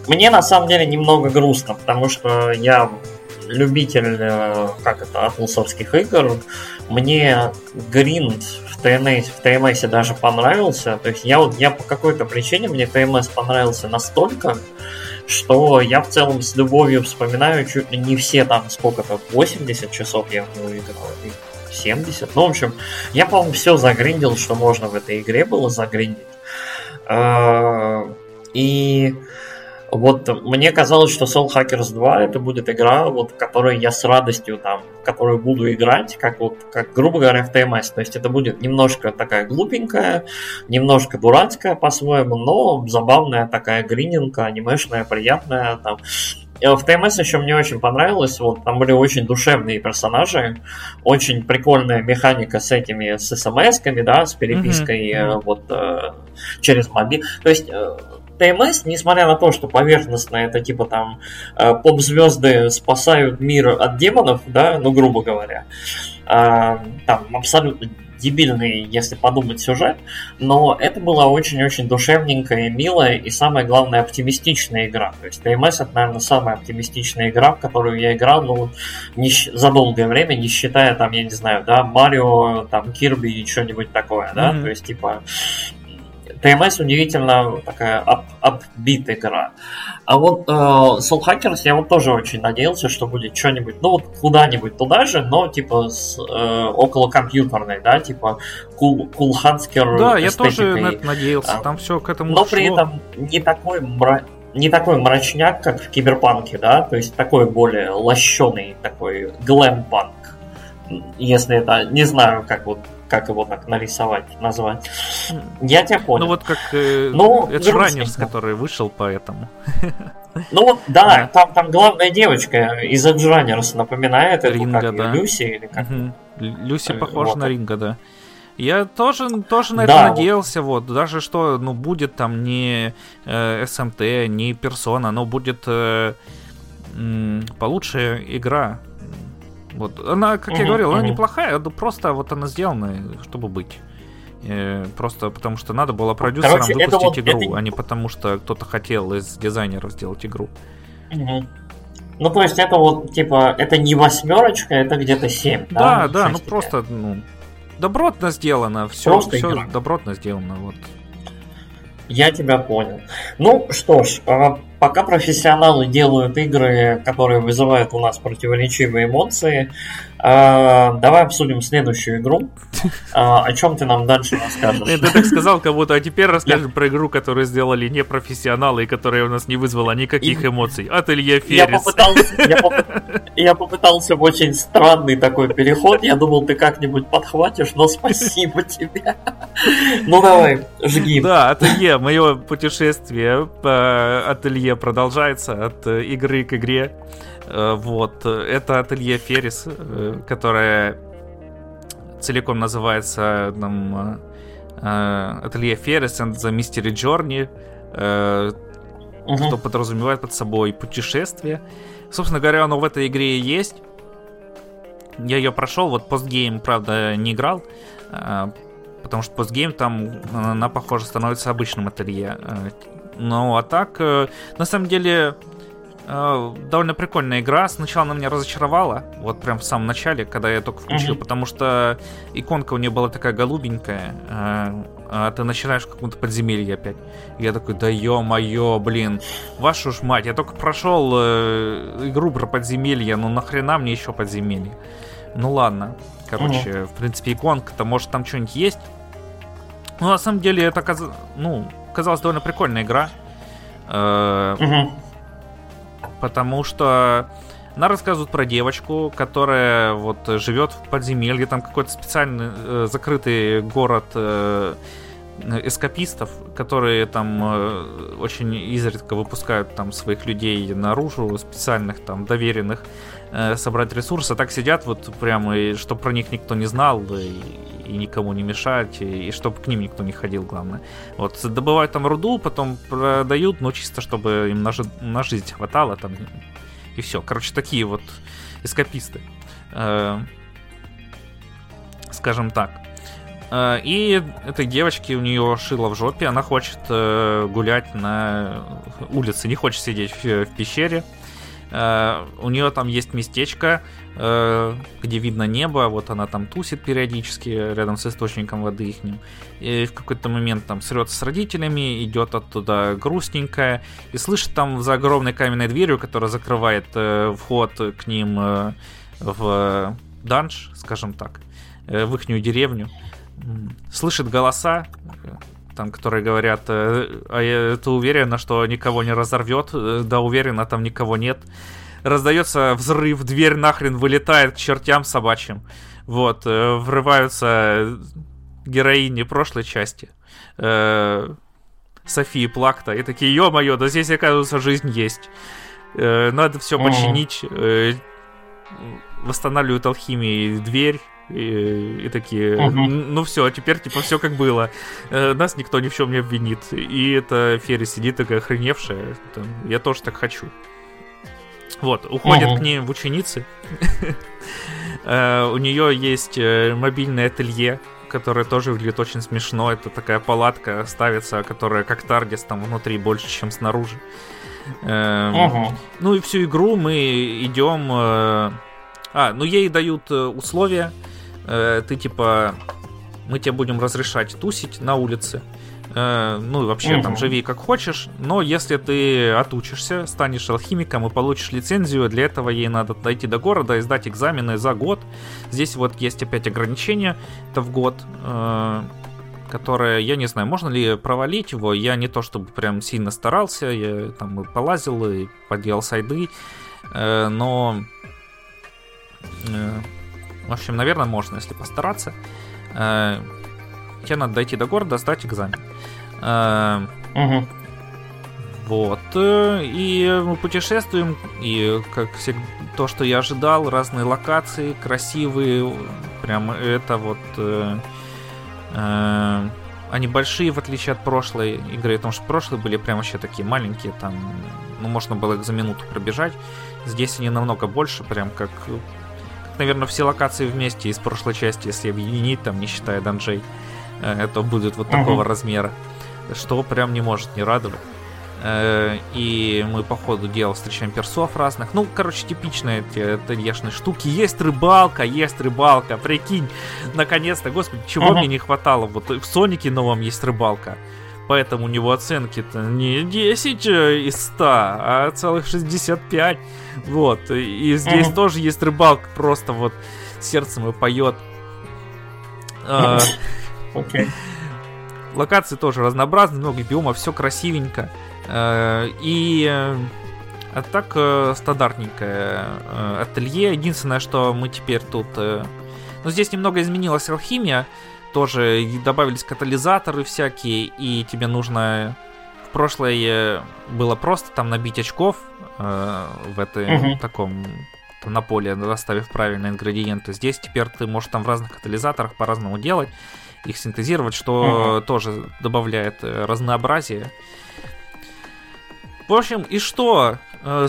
Мне на самом деле немного грустно, потому что я любитель, э, как это, атлусовских игр. Мне гринд в TMS, в TMS даже понравился. То есть я вот я по какой-то причине мне TMS понравился настолько, что я в целом с любовью вспоминаю чуть ли не все там сколько-то, 80 часов я в него играл, и 70. Ну, в общем, я, по-моему, все загриндил, что можно в этой игре было загриндить. Э, И вот мне казалось, что Soul Hackers 2 это будет игра, вот, в которой я с радостью там, в которую буду играть, как вот, как, грубо говоря, в TMS. То есть это будет немножко такая глупенькая, немножко дурацкая по-своему, но забавная такая грининка, анимешная, приятная там. В ТМС еще мне очень понравилось, вот там были очень душевные персонажи, очень прикольная механика с этими, с смс-ками, да, с перепиской э, вот э, через мобиль. То есть э, ТМС, несмотря на то, что поверхностно это типа там э, поп-звезды спасают мир от демонов, да, ну грубо говоря, а, там абсолютно дебильный, если подумать, сюжет, но это была очень-очень душевненькая, милая и, самое главное, оптимистичная игра. То есть TMS это, наверное, самая оптимистичная игра, в которую я играл ну, не, за долгое время, не считая, там, я не знаю, да, Марио, там, Кирби и что-нибудь такое, да, mm-hmm. то есть, типа, TMS удивительно такая апбит игра. А вот э, Soul Hackers я вот тоже очень надеялся, что будет что-нибудь, ну вот куда-нибудь туда же, но типа с, э, около компьютерной, да, типа Cool, cool Да, я тоже на это надеялся, а, там все к этому Но шло. при этом не такой мра... не такой мрачняк, как в Киберпанке, да, то есть такой более лощеный такой глэмпанк, если это, не знаю, как вот как его так нарисовать, назвать. Я тебя понял. Ну вот как э, ну, это Раннерс, который вышел поэтому. Ну вот, да, да. Там, там главная девочка из Edge Runners напоминает Ринга, эту, как да. Люси или как. Угу. Люси э, похожа вот. на Ринга, да. Я тоже, тоже на да, это надеялся, вот. вот, даже что, ну, будет там не э, СМТ, не персона, но будет э, м, получше игра. Вот. Она, как угу, я говорил, угу. она неплохая, но просто вот она сделана, чтобы быть. Э, просто потому что надо было продюсерам Короче, выпустить вот, игру, это... а не потому что кто-то хотел из дизайнеров сделать игру. Угу. Ну, то есть это вот, типа, это не восьмерочка, это где-то 7, да? Да, да, ну просто, ну, добротно сделано, все, все добротно сделано, вот. Я тебя понял. Ну что ж, а, пока профессионалы делают игры, которые вызывают у нас противоречивые эмоции, давай обсудим следующую игру. А, о чем ты нам дальше расскажешь? Ты так сказал, как будто, а теперь расскажем про игру, которую сделали не профессионалы и которая у нас не вызвала никаких эмоций. Ателье Феррис. Я попытался в очень странный такой переход. Я думал, ты как-нибудь подхватишь, но спасибо тебе. Ну давай, жги. Да, ателье, мое путешествие по ателье продолжается от игры к игре. Э, вот, это ателье Феррис, э, которое целиком называется там, э, ателье Феррис and the Mystery Journey, угу. что подразумевает под собой путешествие. Собственно говоря, оно в этой игре есть. Я ее прошел, вот постгейм, правда, не играл, потому что постгейм там, она, похоже, становится обычным ателье. Ну, а так, на самом деле, довольно прикольная игра. Сначала она меня разочаровала, вот прям в самом начале, когда я только включил, mm-hmm. потому что иконка у нее была такая голубенькая, э, а ты начинаешь в каком-то подземелье опять. И я такой, да ё-моё, блин, вашу ж мать, я только прошел э, игру про подземелье, ну нахрена мне еще подземелье? Ну ладно, короче, mm-hmm. в принципе, иконка-то, может там что-нибудь есть. Ну, на самом деле, это каз... ну, казалось довольно прикольная игра. Э, mm-hmm потому что она рассказывает про девочку, которая вот живет в подземелье, там какой-то специальный э, закрытый город э, эскапистов, которые там э, очень изредка выпускают там своих людей наружу, специальных там доверенных, э, собрать ресурсы. Так сидят вот прямо, и чтобы про них никто не знал, и, и никому не мешать, и, и чтобы к ним никто не ходил, главное. Вот, добывают там руду, потом продают, но чисто чтобы им на, на жизнь хватало там, и все. Короче, такие вот эскаписты. Э, скажем так. Э, и этой девочке у нее шило в жопе, она хочет э, гулять на улице, не хочет сидеть в, пещере. Э, у нее там есть местечко, где видно небо, вот она там тусит периодически рядом с источником воды их. И в какой-то момент там срется с родителями, идет оттуда грустненькая, и слышит там за огромной каменной дверью, которая закрывает вход к ним в данж, скажем так, в ихнюю деревню слышит голоса, там, которые говорят, э, а ты уверена, что никого не разорвет? Э, да, уверена, там никого нет. Раздается взрыв, дверь нахрен вылетает к чертям собачьим. Вот, э, врываются героини прошлой части. Софии Плакта. И такие, ё-моё, да здесь, оказывается, жизнь есть. Надо все починить. Восстанавливают алхимией дверь и, и такие, угу. ну все, теперь типа все как было. Э, нас никто ни в чем не обвинит. И эта Ферри сидит такая охреневшая. Там, я тоже так хочу. Вот, уходит угу. к ней в ученицы. Uh, у нее есть э, мобильное ателье, которая тоже выглядит очень смешно. Это такая палатка ставится, которая как Тардис там внутри больше, чем снаружи. Угу. Ну и всю игру мы идем... Э, а, ну ей дают э. Ты типа... Мы тебе будем разрешать тусить на улице. Ну и вообще угу. там живи как хочешь. Но если ты отучишься, станешь алхимиком и получишь лицензию, для этого ей надо дойти до города и сдать экзамены за год. Здесь вот есть опять ограничения. Это в год которое, я не знаю, можно ли провалить его. Я не то чтобы прям сильно старался, я там и полазил и поделал сайды, э, но... Э, в общем, наверное, можно, если постараться. Э, тебе надо дойти до города, сдать экзамен. Угу. Вот. И мы путешествуем, и как всегда, то, что я ожидал, разные локации, красивые, прям это вот Э, они большие, в отличие от прошлой игры, потому что прошлые были прям вообще такие маленькие, там, ну, можно было их за минуту пробежать. Здесь они намного больше, прям как наверное, все локации вместе из прошлой части, если объединить, там, не считая данжей, э, то будет вот такого uh-huh. размера, что прям не может не радовать. Э, и мы по ходу дела встречаем персов разных. Ну, короче, типичные эти тельешные штуки. Есть рыбалка, есть рыбалка. Прикинь, наконец-то, господи, чего uh-huh. мне не хватало. Вот в Сонике новом есть рыбалка. Поэтому у него оценки-то не 10 э, из 100, а целых 65. Вот. И здесь uh-huh. тоже есть рыбалка. Просто вот сердцем и поет. Okay. Локации тоже разнообразны, много биомов, все красивенько. Э, и а так э, стандартненькое ателье. Единственное, что мы теперь тут... Ну, здесь немного изменилась алхимия. Тоже добавились катализаторы всякие, и тебе нужно... В прошлое было просто там набить очков в этой угу. таком на поле, расставив правильные ингредиенты. Здесь теперь ты можешь там в разных катализаторах по-разному делать, их синтезировать, что угу. тоже добавляет разнообразие. В общем, и что? Э,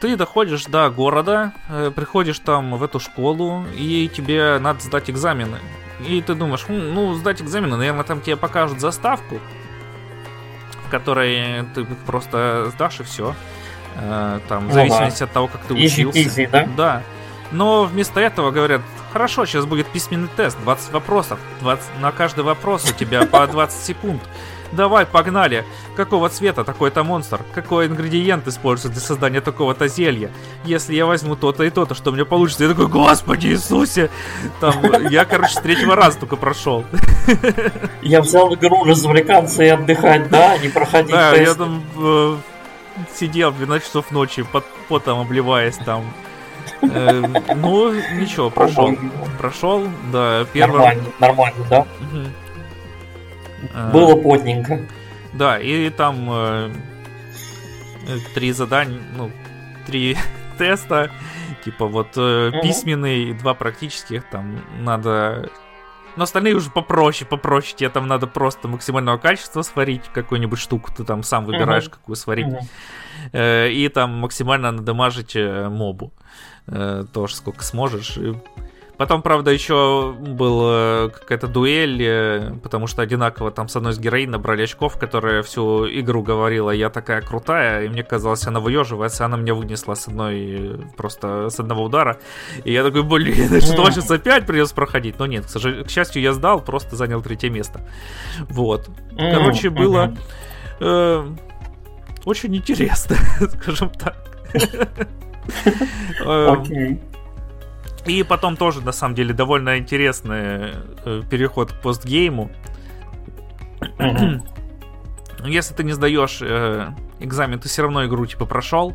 ты доходишь до города, э, приходишь там в эту школу, и тебе надо сдать экзамены. И ты думаешь, ну, сдать экзамены, наверное, там тебе покажут заставку, в которой ты просто сдашь и все. Э, там, в зависимости от того, как ты учился. Easy, да? да. Но вместо этого говорят, хорошо, сейчас будет письменный тест, 20 вопросов, 20, на каждый вопрос у тебя по 20 секунд. Давай, погнали. Какого цвета такой-то монстр? Какой ингредиент используется для создания такого-то зелья? Если я возьму то-то и то-то, что у меня получится? Я такой, Господи Иисусе! Там, я, короче, с третьего раза только прошел. Я взял игру развлекаться и отдыхать, да, не проходить Да, я там э, сидел 12 часов ночи, под потом обливаясь там. Э, ну, ничего, прошел. Прошел, да, первый... Нормально, нормально, да? Угу. Э, Было потненько. Да, и там э, три задания, ну, три теста, типа вот э, угу. письменный и два практических, там надо... Но остальные уже попроще, попроще. Тебе там надо просто максимального качества сварить какую-нибудь штуку, ты там сам выбираешь, угу. какую сварить. Угу. Э, и там максимально надамажить э, мобу. Э, тоже сколько сможешь. И Потом, правда, еще была какая-то дуэль, э, потому что одинаково там с одной из героинь набрали очков, которая всю игру говорила, я такая крутая, и мне казалось, она выеживается, она меня вынесла с одной, просто с одного удара. И я такой, блин, что сейчас опять придется проходить? Но нет, к, сожалению, к счастью, я сдал, просто занял третье место. Вот. Короче, было э, очень интересно, скажем так. Окей. И потом тоже, на самом деле, довольно интересный э, переход к постгейму. Если ты не сдаешь э, экзамен, ты все равно игру типа прошел.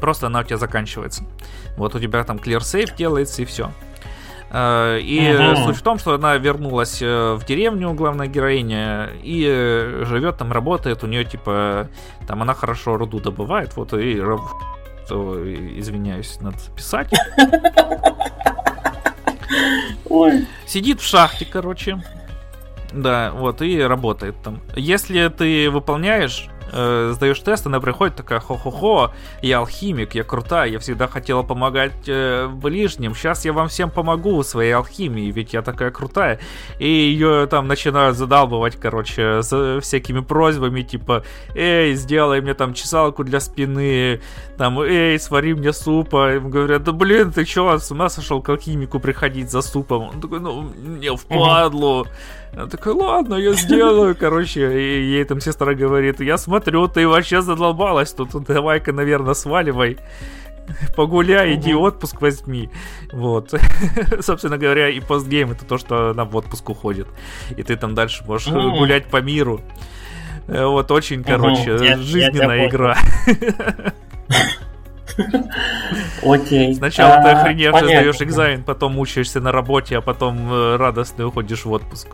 Просто она у тебя заканчивается. Вот у тебя там clear save делается и все. Э, и uh-huh. суть в том, что она вернулась э, в деревню, главная героиня, и э, живет там, работает. У нее типа там она хорошо руду добывает, вот и что, извиняюсь, надо записать. Ой. Сидит в шахте, короче. Да, вот, и работает там. Если ты выполняешь э, сдаешь тест, она приходит такая, хо-хо-хо, я алхимик, я крутая, я всегда хотела помогать э, ближним, сейчас я вам всем помогу своей алхимией, ведь я такая крутая. И ее там начинают задалбывать, короче, с всякими просьбами, типа, эй, сделай мне там чесалку для спины, там, эй, свари мне супа. Им говорят, да блин, ты чё, с ума сошел к алхимику приходить за супом? Он такой, ну, мне впадлу. Она такая, ладно, я сделаю, короче. И ей там сестра говорит, я смотрю, ты вообще задолбалась тут, давай-ка, наверное, сваливай. Погуляй, иди отпуск возьми. Вот. Собственно говоря, и постгейм это то, что она в отпуск уходит. И ты там дальше можешь гулять по миру. Э, вот очень, короче, жизненная игра. Окей. Сначала ты а, охреневший сдаешь экзамен, потом мучаешься на работе, а потом э, радостно уходишь в отпуск.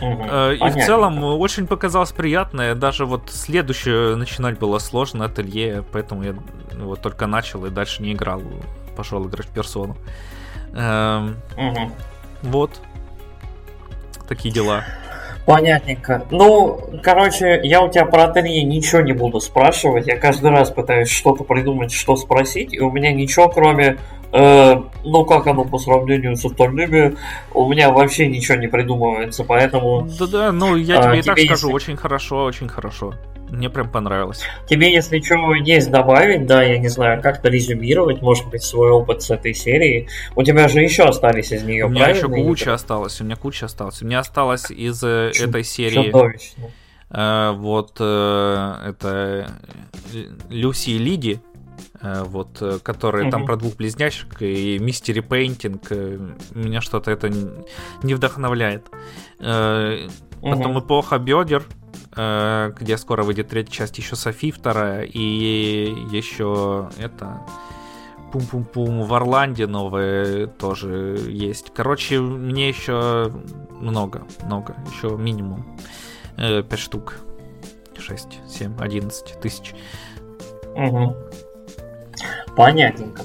Угу, и понятно. в целом очень показалось приятное. Даже вот следующее начинать было сложно, ателье, поэтому я вот только начал и дальше не играл. Пошел играть в персону. Эм, угу. Вот. Такие дела. Понятненько. Ну, короче, я у тебя про ателье ничего не буду спрашивать. Я каждый раз пытаюсь что-то придумать, что спросить, и у меня ничего, кроме Э, ну, как оно по сравнению с остальными, у меня вообще ничего не придумывается, поэтому... Да-да, ну, я тебе а, и так скажу, если... очень хорошо, очень хорошо. Мне прям понравилось. Тебе, если что есть добавить, да, я не знаю, как-то резюмировать, может быть, свой опыт с этой серии. У тебя же еще остались из нее, У меня еще куча игры? осталось, у меня куча осталось. У меня осталось из э, Чу- этой серии... Чудовищно. Э, вот э, это Люси и Лиди, Э, вот, э, которые mm-hmm. там про двух близняшек и мистери пейнтинг, э, меня что-то это не вдохновляет. Mm-hmm. Потом эпоха Бедер, где скоро выйдет третья часть, еще Софи вторая, и еще это пум-пум-пум в Орланде новые тоже есть. Короче, мне еще много, много, еще минимум 5 штук. 6, 7, 11 тысяч. Угу. Понятненько.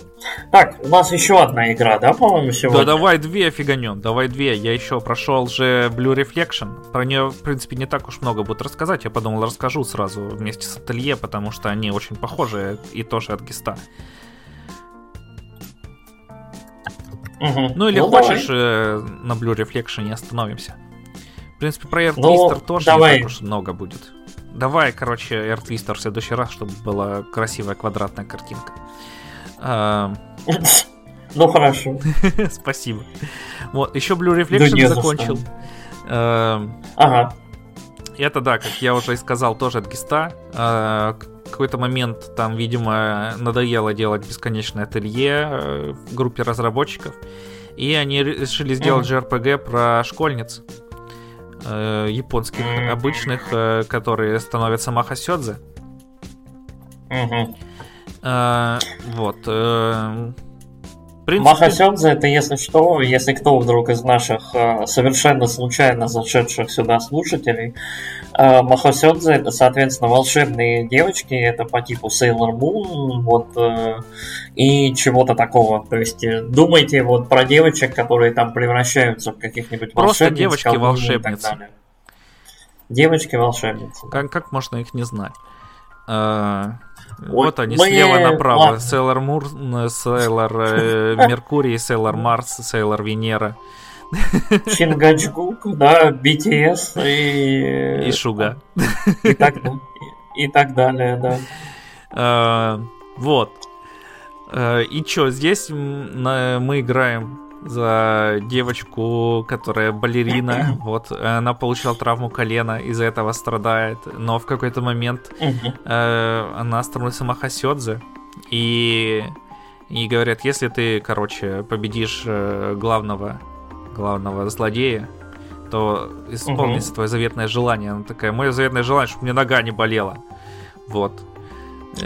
Так, у нас еще одна игра, да, по-моему, сегодня? Да давай две фиганем, давай две. Я еще прошел же Blue Reflection. Про нее, в принципе, не так уж много будет рассказать. Я подумал, расскажу сразу вместе с Ателье, потому что они очень похожи и тоже от Гиста. Угу. Ну или ну, хочешь э, на Blue Reflection остановимся? В принципе, про Air ну, Twister тоже давай. не так уж много будет. Давай, короче, Air Twister в следующий раз, чтобы была красивая квадратная картинка. Ну хорошо. Спасибо. Вот, еще Blue Reflection закончил. Ага. Это да, как я уже и сказал, тоже от Гиста. А, какой-то момент там, видимо, надоело делать бесконечное ателье э, в группе разработчиков. И они решили сделать JRPG про школьниц. Э, японских, обычных, э, которые становятся Махасёдзе. Угу. А, вот. Э, принципе... Махасёдзе это, если что, если кто вдруг из наших э, совершенно случайно зашедших сюда слушателей, э, Махасёдзе это, соответственно, волшебные девочки, это по типу Sailor Moon, вот, э, и чего-то такого. То есть э, думайте вот про девочек, которые там превращаются в каких-нибудь Просто девочки-волшебницы. Девочки-волшебницы. Как, как можно их не знать? А, вот они, мы... слева направо. Сейлор Мур, Сейлор э, Меркурий, Сейлор Марс, Сейлор Венера. Чингачгук, да, BTS и... И Шуга. И так, и так далее, да. А, вот. А, и чё, здесь мы играем за девочку, которая балерина. Вот, она получила травму колена, из-за этого страдает. Но в какой-то момент э, она становится Махасёдзе. И, и говорят, если ты, короче, победишь э, главного, главного злодея, то исполнится твое заветное желание. Она такая, мое заветное желание, чтобы мне нога не болела. Вот.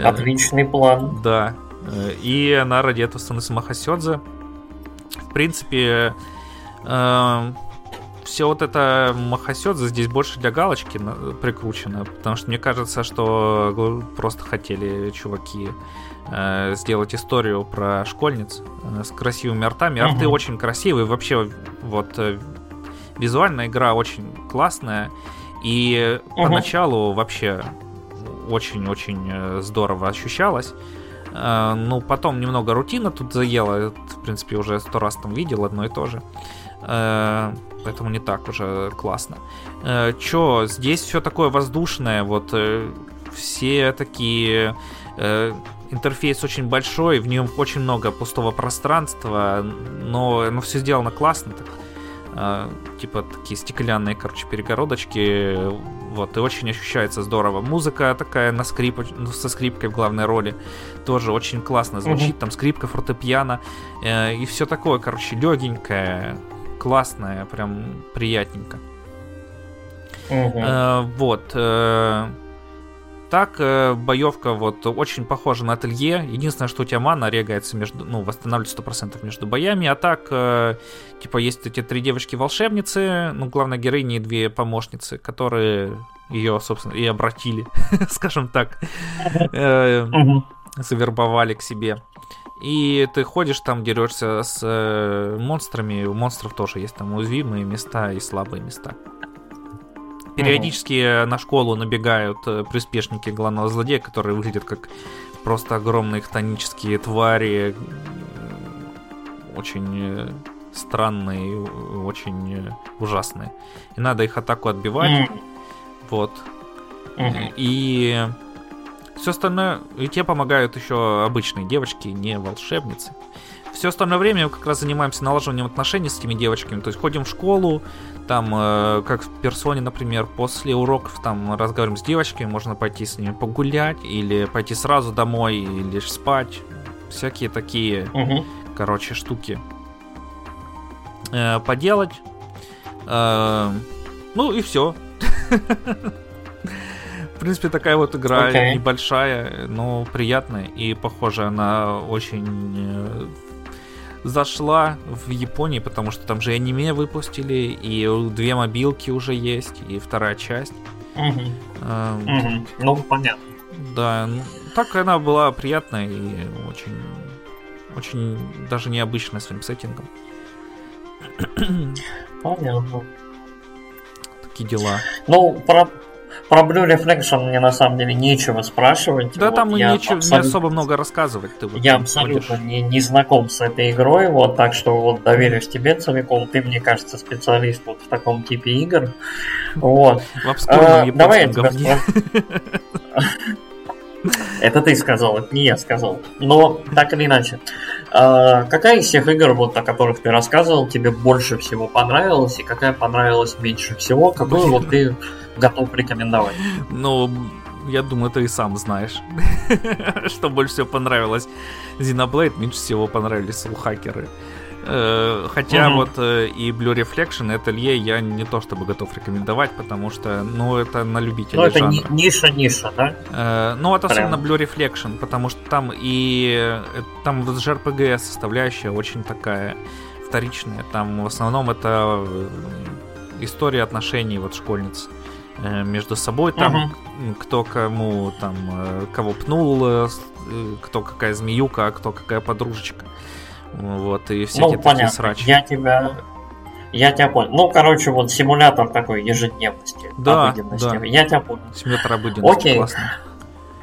Отличный план. Да. И она ради этого становится Махасёдзе в принципе, э, все вот это Махасёдзе здесь больше для галочки прикручено, потому что мне кажется, что просто хотели чуваки э, сделать историю про школьниц э, с красивыми артами. Арты очень красивые, вообще вот э, визуальная игра очень классная. И угу. поначалу вообще очень-очень э, здорово ощущалось. Э, ну, потом немного рутина тут заела. В принципе, уже сто раз там видел одно и то же. Э, поэтому не так уже классно. Чё, здесь все такое воздушное, вот все такие интерфейс очень большой, в нем очень много пустого пространства, но, но все сделано классно. Так. А, типа такие стеклянные, короче, перегородочки. Вот, и очень ощущается здорово. Музыка такая на скрип, ну, со скрипкой в главной роли. Тоже очень классно звучит. Там скрипка, фортепиано. Э, и все такое, короче, легенькое, классное, прям приятненько. Э, вот. Э, так, э, боевка вот очень похожа на ателье. Единственное, что у тебя мана регается между, ну, восстанавливается 100% между боями. А так, э, типа, есть эти три девочки-волшебницы, ну, главная героиня и две помощницы, которые ее, собственно, и обратили, скажем так, э, завербовали к себе. И ты ходишь там, дерешься с монстрами. У монстров тоже есть там уязвимые места и слабые места. Периодически угу. на школу набегают э, приспешники главного злодея, которые выглядят как просто огромные хтонические твари. Очень э, странные, очень э, ужасные. И надо их атаку отбивать. Mm. Вот. Mm-hmm. И все остальное... И тебе помогают еще обычные девочки, не волшебницы. Все остальное время мы как раз занимаемся налаживанием отношений с этими девочками. То есть ходим в школу, там, э, как в персоне, например, после уроков там разговариваем с девочками, можно пойти с ними погулять, или пойти сразу домой, и лишь спать. Всякие такие, угу. короче, штуки э, поделать. Э, ну и все. В принципе, такая вот игра okay. небольшая, но приятная и похожая на очень э, зашла в Японии, потому что там же аниме выпустили, и две мобилки уже есть, и вторая часть. Угу. А, угу. Ну, понятно. Да, ну, так она была приятная и очень, очень даже необычная своим сеттингом. Понятно. Такие дела. Ну, про, про Blue Reflection мне на самом деле нечего спрашивать. Да, вот там и нечего, абсолютно... не особо много рассказывать. Ты вот я абсолютно не, не знаком с этой игрой, вот, так что вот доверюсь тебе целиком. Ты, мне кажется, специалист вот в таком типе игр. Вот. В а, давай я тебя Это ты сказал, это не я сказал. Но так или иначе. А, какая из всех игр, вот, о которых ты рассказывал, тебе больше всего понравилась, и какая понравилась меньше всего? Какую вот ты готов рекомендовать? Ну, я думаю, ты и сам знаешь, что больше всего понравилось. Xenoblade меньше всего понравились Soulhackers. Э, хотя угу. вот э, и Blue Reflection, и Atelier я не то чтобы готов рекомендовать, потому что, ну, это на любителей Ну, это жанра. ниша-ниша, да? Э, ну, вот особенно Blue Reflection, потому что там и там вот JRPG составляющая очень такая вторичная. Там в основном это история отношений вот школьниц между собой, там угу. кто кому там кого пнул, кто какая змеюка, а кто какая подружечка. Вот, и всякие ну, понятно. срачи. Я тебя я тебя понял. Ну, короче, вот симулятор такой ежедневности. Да, да. Я тебя понял. Симулятор обыденности, Окей. классно.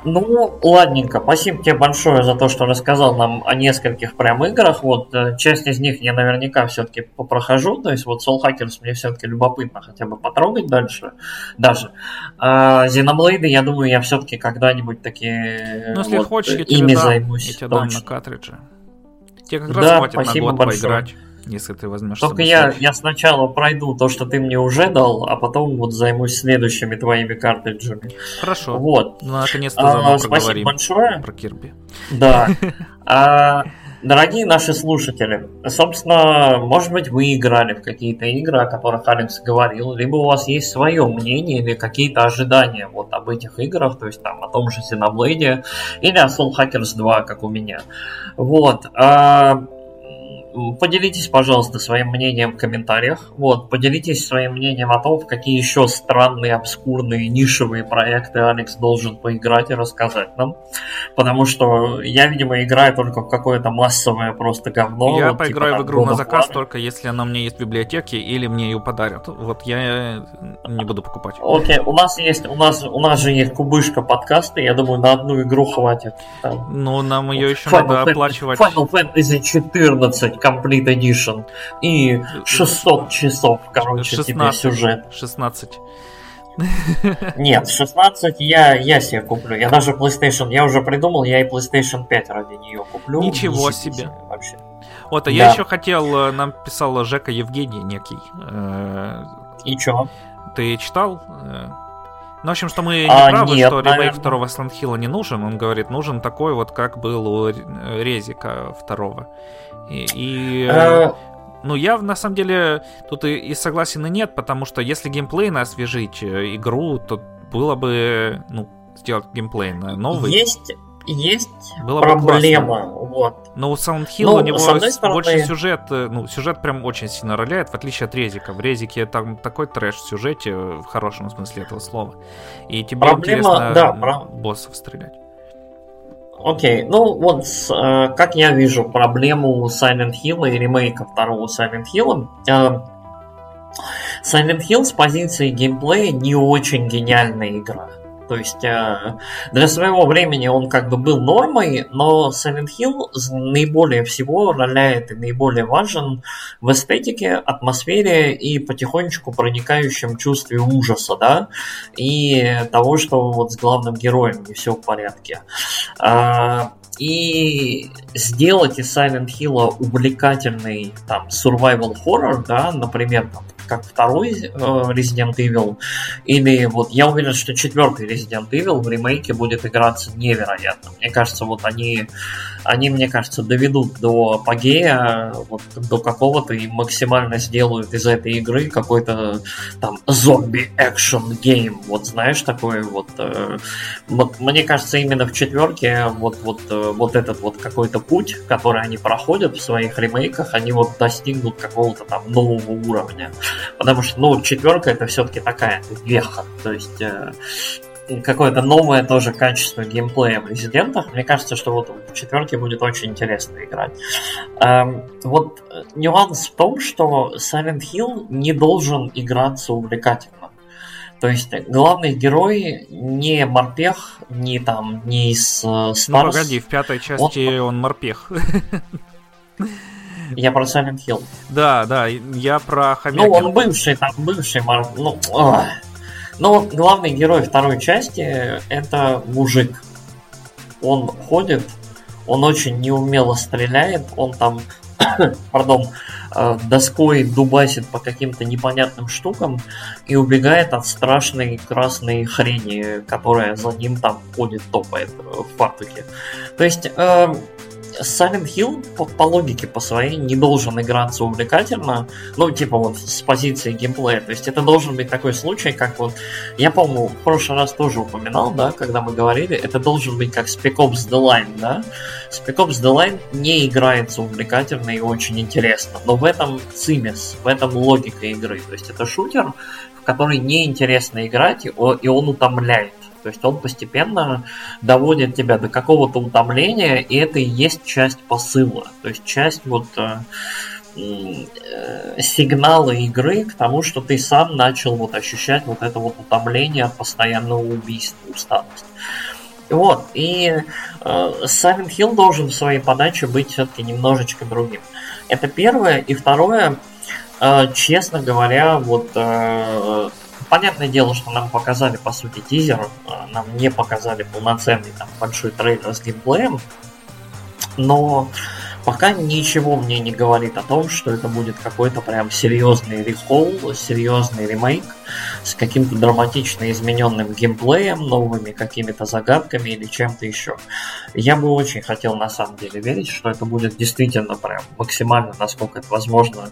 Ну, ладненько. Спасибо тебе большое за то, что рассказал нам о нескольких прям играх. Вот э, часть из них я наверняка все-таки попрохожу. То есть вот Soul Hackers мне все-таки любопытно хотя бы потрогать дальше. Даже. А Xenoblade, я думаю, я все-таки когда-нибудь такие ну, если вот, хочешь, я ими тебе займусь. Я тебе дам на картридже. Тебе как раз да, хватит на год большое. поиграть, если ты возьмешь. Только я, я сначала пройду то, что ты мне уже дал, а потом вот займусь следующими твоими картриджами. Хорошо. Вот. Ну, наконец-то а, Спасибо большое. Про Кирби. Да. А, дорогие наши слушатели, собственно, может быть, вы играли в какие-то игры, о которых Алекс говорил, либо у вас есть свое мнение или какие-то ожидания вот об этих играх, то есть там о том же Xenoblade или о Soul Hackers 2, как у меня. Вот. А, поделитесь, пожалуйста, своим мнением в комментариях. Вот, поделитесь своим мнением о том, в какие еще странные, обскурные, нишевые проекты Алекс должен поиграть и рассказать нам. Потому что я, видимо, играю только в какое-то массовое просто говно. Я вот, типа поиграю типа, в игру на заказ только если она мне есть в библиотеке или мне ее подарят. Вот я не буду покупать. Окей, okay. у нас есть, у нас, у нас же есть кубышка подкаста, я думаю, на одну игру хватит. Там. Ну, нам ее еще Final надо Fantasy, оплачивать. Final Fantasy 14 Complete Edition и 600 часов, короче, 16, тебе сюжет. 16. Нет, 16 я, я себе куплю. Я даже PlayStation, я уже придумал, я и PlayStation 5 ради нее куплю. Ничего себе. Вообще. Вот, а да. я еще хотел, э, нам писал Жека Евгений некий. Э, и чё? Ты читал? Э, ну, в общем, что мы не а, правы, нет, что ремейк второго Silent Hill не нужен. Он говорит, нужен такой вот, как был у Резика второго. И, и а... ну, я на самом деле тут и, и согласен и нет, потому что если геймплейно освежить игру, то было бы, ну, сделать геймплей новый. Есть есть Было проблема. Вот. Но у Silent Hill ну, у него стороны... больше сюжет, э, ну, сюжет прям очень сильно роляет, в отличие от Резика. В Резике там такой трэш в сюжете, в хорошем смысле этого слова. И тебе проблема, интересно да, про... боссов стрелять. Окей, okay. ну вот э, как я вижу проблему Silent Hill и ремейка второго Silent Hill. Э, Silent Hill с позиции геймплея не очень гениальная игра. То есть э, для своего времени он как бы был нормой, но Silent Hill наиболее всего роляет и наиболее важен в эстетике, атмосфере и потихонечку проникающем чувстве ужаса, да, и того, что вот с главным героем не все в порядке. А, и сделать из Silent Hill увлекательный там survival horror, да, например, там, как второй э, Resident Evil, или вот я уверен, что четвертый Resident Evil в ремейке будет играться невероятно. Мне кажется, вот они, они мне кажется, доведут до апогея, вот до какого-то и максимально сделают из этой игры какой-то там зомби экшен гейм. Вот знаешь, такой вот, э, вот мне кажется, именно в четверке вот, вот, э, вот этот вот какой-то путь, который они проходят в своих ремейках, они вот достигнут какого-то там нового уровня. Потому что, ну, четверка это все-таки такая веха. То есть э, какое-то новое тоже качество геймплея в резидентах. Мне кажется, что вот в четверке будет очень интересно играть. Эм, вот нюанс в том, что Silent Hill не должен играться увлекательно. То есть главный герой не морпех, не там, не из Stars. Ну погоди, в пятой части он, он морпех. Я про Silent Hill. Да, да, я про Хомяки. Ну, он бывший, там, бывший, ну, ох. Но главный герой второй части это мужик. Он ходит, он очень неумело стреляет, он там, пардон, э, доской дубасит по каким-то непонятным штукам и убегает от страшной красной хрени, которая за ним там ходит, топает в фартуке. То есть э, Silent Hill по, по логике по своей не должен играться увлекательно, ну, типа вот с позиции геймплея. То есть это должен быть такой случай, как вот, я, по-моему, в прошлый раз тоже упоминал, да, когда мы говорили, это должен быть как Spec Ops The Line, да. Spec Ops The Line не играется увлекательно и очень интересно, но в этом цимес, в этом логика игры. То есть это шутер, в который неинтересно играть, и он утомляет. То есть он постепенно доводит тебя до какого-то утомления, и это и есть часть посыла. То есть часть вот э, э, сигнала игры к тому, что ты сам начал вот ощущать вот это вот утомление от постоянного убийства, усталость. Вот, и э, Silent Hill должен в своей подаче быть все-таки немножечко другим. Это первое. И второе, э, честно говоря, вот э, понятное дело, что нам показали, по сути, тизер, а, нам не показали полноценный там большой трейлер с геймплеем, но пока ничего мне не говорит о том, что это будет какой-то прям серьезный рекол, серьезный ремейк – с каким-то драматично измененным геймплеем, новыми какими-то загадками или чем-то еще. Я бы очень хотел на самом деле верить, что это будет действительно прям максимально, насколько это возможно,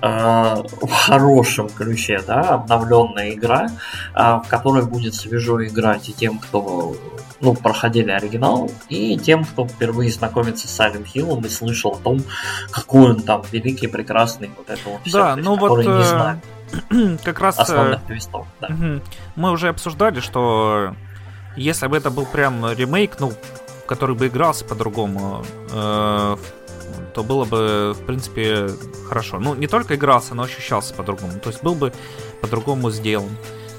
э, в хорошем ключе, да, обновленная игра, э, в которой будет свежо играть и тем, кто ну, проходили оригинал, и тем, кто впервые знакомится с Silent Hill и слышал о том, какой он там великий, прекрасный, вот это вот все, да, ну вот, не э, знает как раз э, основных твистов, да. мы уже обсуждали, что если бы это был прям ремейк, ну, который бы игрался по-другому, э, то было бы, в принципе, хорошо. Ну, не только игрался, но ощущался по-другому. То есть был бы по-другому сделан,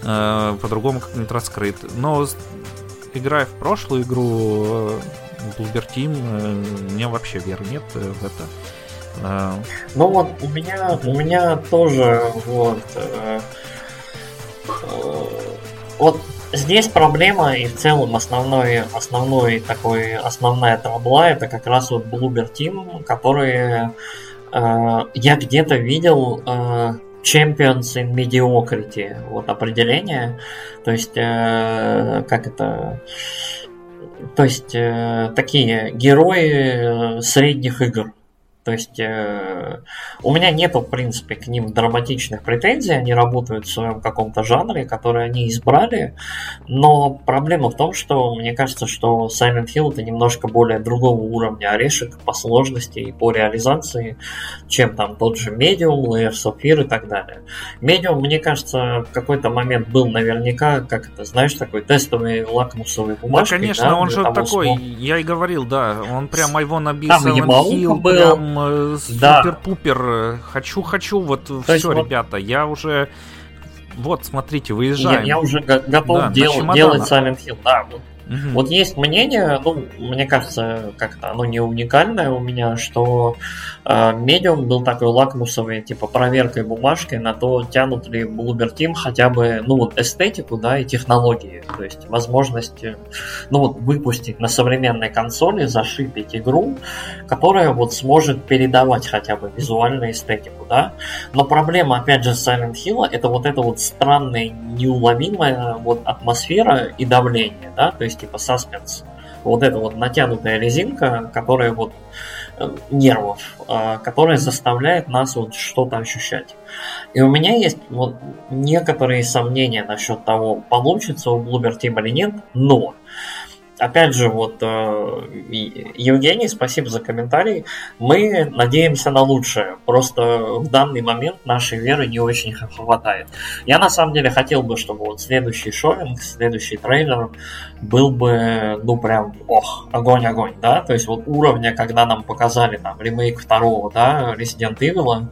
по-другому как-нибудь раскрыт. Но играя в прошлую игру э, Bluebird Team, э, мне вообще веры нет э, в это. Ну вот у меня у меня тоже вот вот здесь проблема и в целом основной основной такой основная трабла это как раз вот Bluebird Team, которые я где-то видел Champions in Mediocrity, вот определение. То есть, э, как это... То есть, э, такие герои э, средних игр. То есть э, у меня нету, в принципе, к ним драматичных претензий, они работают в своем каком-то жанре, который они избрали, но проблема в том, что мне кажется, что Silent Hill это немножко более другого уровня орешек по сложности и по реализации, чем там тот же Medium, Layers of Fear и так далее. Medium, мне кажется, в какой-то момент был наверняка, как это, знаешь, такой тестовый лакмусовый бумажкой. Да, конечно, да, он же такой, смог... я и говорил, да, он прям его набил Silent Hill, был, прям Э, супер-пупер. Да. Хочу, хочу, вот То все, ребята, вот... я уже. Вот, смотрите, выезжаем. Я, я уже готов да, дел, делать Silent Hill. Да, вот Угу. Вот есть мнение, ну, мне кажется, как-то оно не уникальное у меня, что э, медиум был такой лакмусовый, типа, проверкой бумажкой на то, тянут ли Bloober Team хотя бы, ну, вот эстетику, да, и технологии. То есть возможность, ну, вот выпустить на современной консоли, зашипить игру, которая вот сможет передавать хотя бы визуальную эстетику, да. Но проблема, опять же, Silent Hill, это вот эта вот странная, неуловимая вот атмосфера и давление, да, то есть типа саспенс. Вот эта вот натянутая резинка, которая вот э, нервов, э, которая заставляет нас вот что-то ощущать. И у меня есть вот некоторые сомнения насчет того, получится у Team или нет, но опять же, вот э, Евгений, спасибо за комментарий. Мы надеемся на лучшее. Просто в данный момент нашей веры не очень хватает. Я на самом деле хотел бы, чтобы вот следующий шоинг, следующий трейлер был бы, ну прям, ох, огонь-огонь, да? То есть вот уровня, когда нам показали там ремейк второго, да, Resident Evil,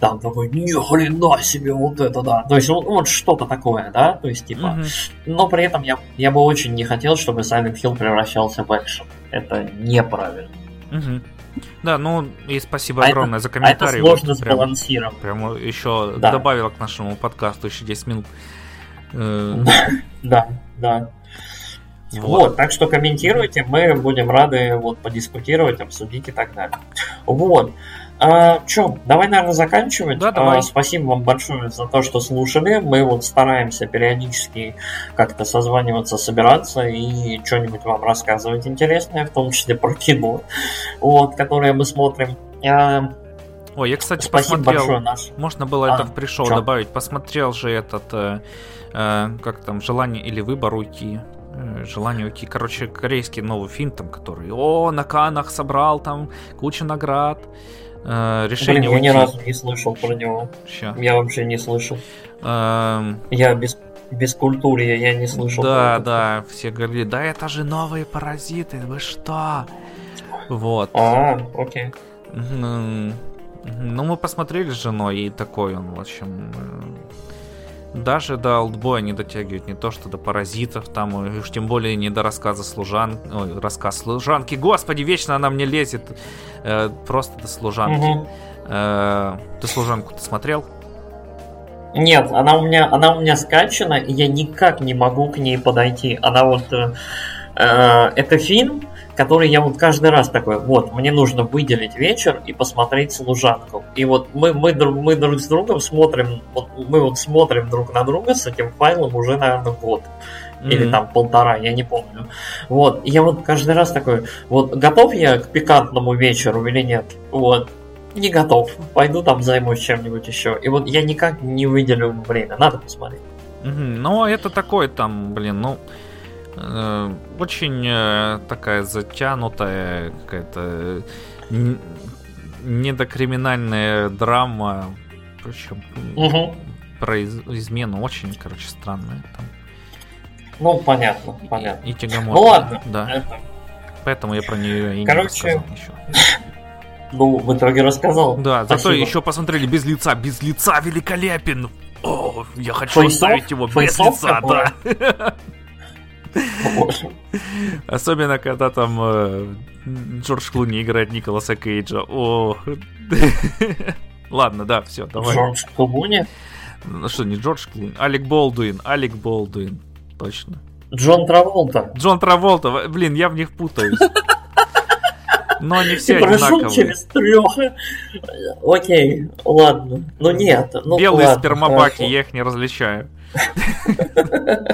там такой, ни хрена себе, вот это да. То есть вот, вот что-то такое, да? То есть типа, mm-hmm. но при этом я, я бы очень не хотел, чтобы Silent Hill превращался в экшен. Это неправильно. Угу. Да, ну и спасибо а огромное это, за комментарий. А это сложно вот, сбалансировать. Прям, прям еще да. добавила к нашему подкасту еще 10 минут. Э, да, да. Вот. вот, так что комментируйте, мы будем рады вот подискутировать, обсудить и так далее. Вот. А, Че, давай, наверное, заканчивать. Да, давай. А, спасибо вам большое за то, что слушали. Мы вот стараемся периодически как-то созваниваться, собираться и что-нибудь вам рассказывать интересное, в том числе про кино, вот, которое мы смотрим. А, Ой, я, кстати, Спасибо посмотрел. Большое, наш. Можно было а, это в пришел добавить. Посмотрел же этот, э, э, как там, желание или выбор уйти. Э, желание уйти. Короче, корейский новый фильм там, который, о, на Канах собрал там кучу наград. Э, решение Блин, я ни разу не слышал про него. Ща. Я вообще не слышал. Эм... Я без без культуры я не слышал. Да, да, все говорили, да это же новые паразиты, вы что? Вот. А, окей. Ну, мы посмотрели с женой, и такой он, в общем, э, даже до Олдбоя не дотягивает не то, что до паразитов, там, уж тем более не до рассказа служан... Ой, рассказ служанки. Господи, вечно она мне лезет. Э, просто до служанки. Угу. Э, ты служанку-то смотрел? Нет, она у меня, она у меня скачана, и я никак не могу к ней подойти. Она вот... Э, э это фильм, который я вот каждый раз такой, вот, мне нужно выделить вечер и посмотреть «Служанку». И вот мы, мы, мы друг с другом смотрим, вот, мы вот смотрим друг на друга с этим файлом уже, наверное, год. Mm-hmm. Или там полтора, я не помню. Вот, и я вот каждый раз такой, вот, готов я к пикантному вечеру или нет? Вот, не готов. Пойду там займусь чем-нибудь еще. И вот я никак не выделю время. Надо посмотреть. Угу. Ну, это такой там, блин, ну, э, очень э, такая затянутая какая-то э, недокриминальная драма. Причем угу. про из- измену очень, короче, странная там. Ну, понятно, понятно. И, и тягомотная. Ну ладно. Да. Это... Поэтому я про нее и короче, не рассказал еще. Ну, в итоге рассказал. Да, Спасибо. зато еще посмотрели без лица. Без лица великолепен. О, я хочу Фейсов? оставить его без Фейсов лица, да. Особенно, когда там э, Джордж Клуни играет Николаса Кейджа. О, ладно, да, все, давай. Джордж Клуни? Ну что, не Джордж Клуни? Алек Болдуин, Алек Болдуин, точно. Джон Траволта. Джон Траволта, блин, я в них путаюсь. Но они все Ты прошел одинаковые. через трех. Окей, ладно. Ну нет. Ну, Белые ладно, спермобаки, хорошо. я их не различаю.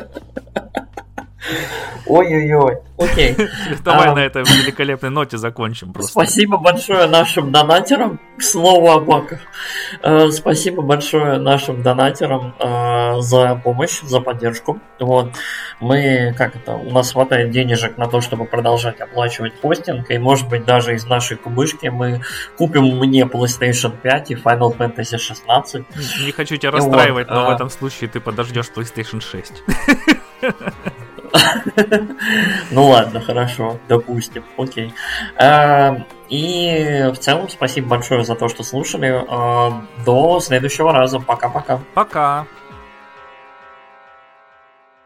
Ой-ой-ой. Окей. Давай А. на этой великолепной ноте закончим просто. Спасибо большое нашим донатерам. К слову о баках. Э, Спасибо большое нашим донатерам э, за помощь, за поддержку. Вот. Мы, как это, у нас хватает денежек на то, чтобы продолжать оплачивать хостинг, и может быть даже из нашей кубышки мы купим мне PlayStation 5 и Final Fantasy 16. Не хочу тебя Вот, расстраивать, но в а. этом случае ты подождешь PlayStation 6. Ну ладно, хорошо, допустим, окей. Э, И в целом спасибо большое за то, что слушали. Э, До следующего раза. Пока-пока. Пока.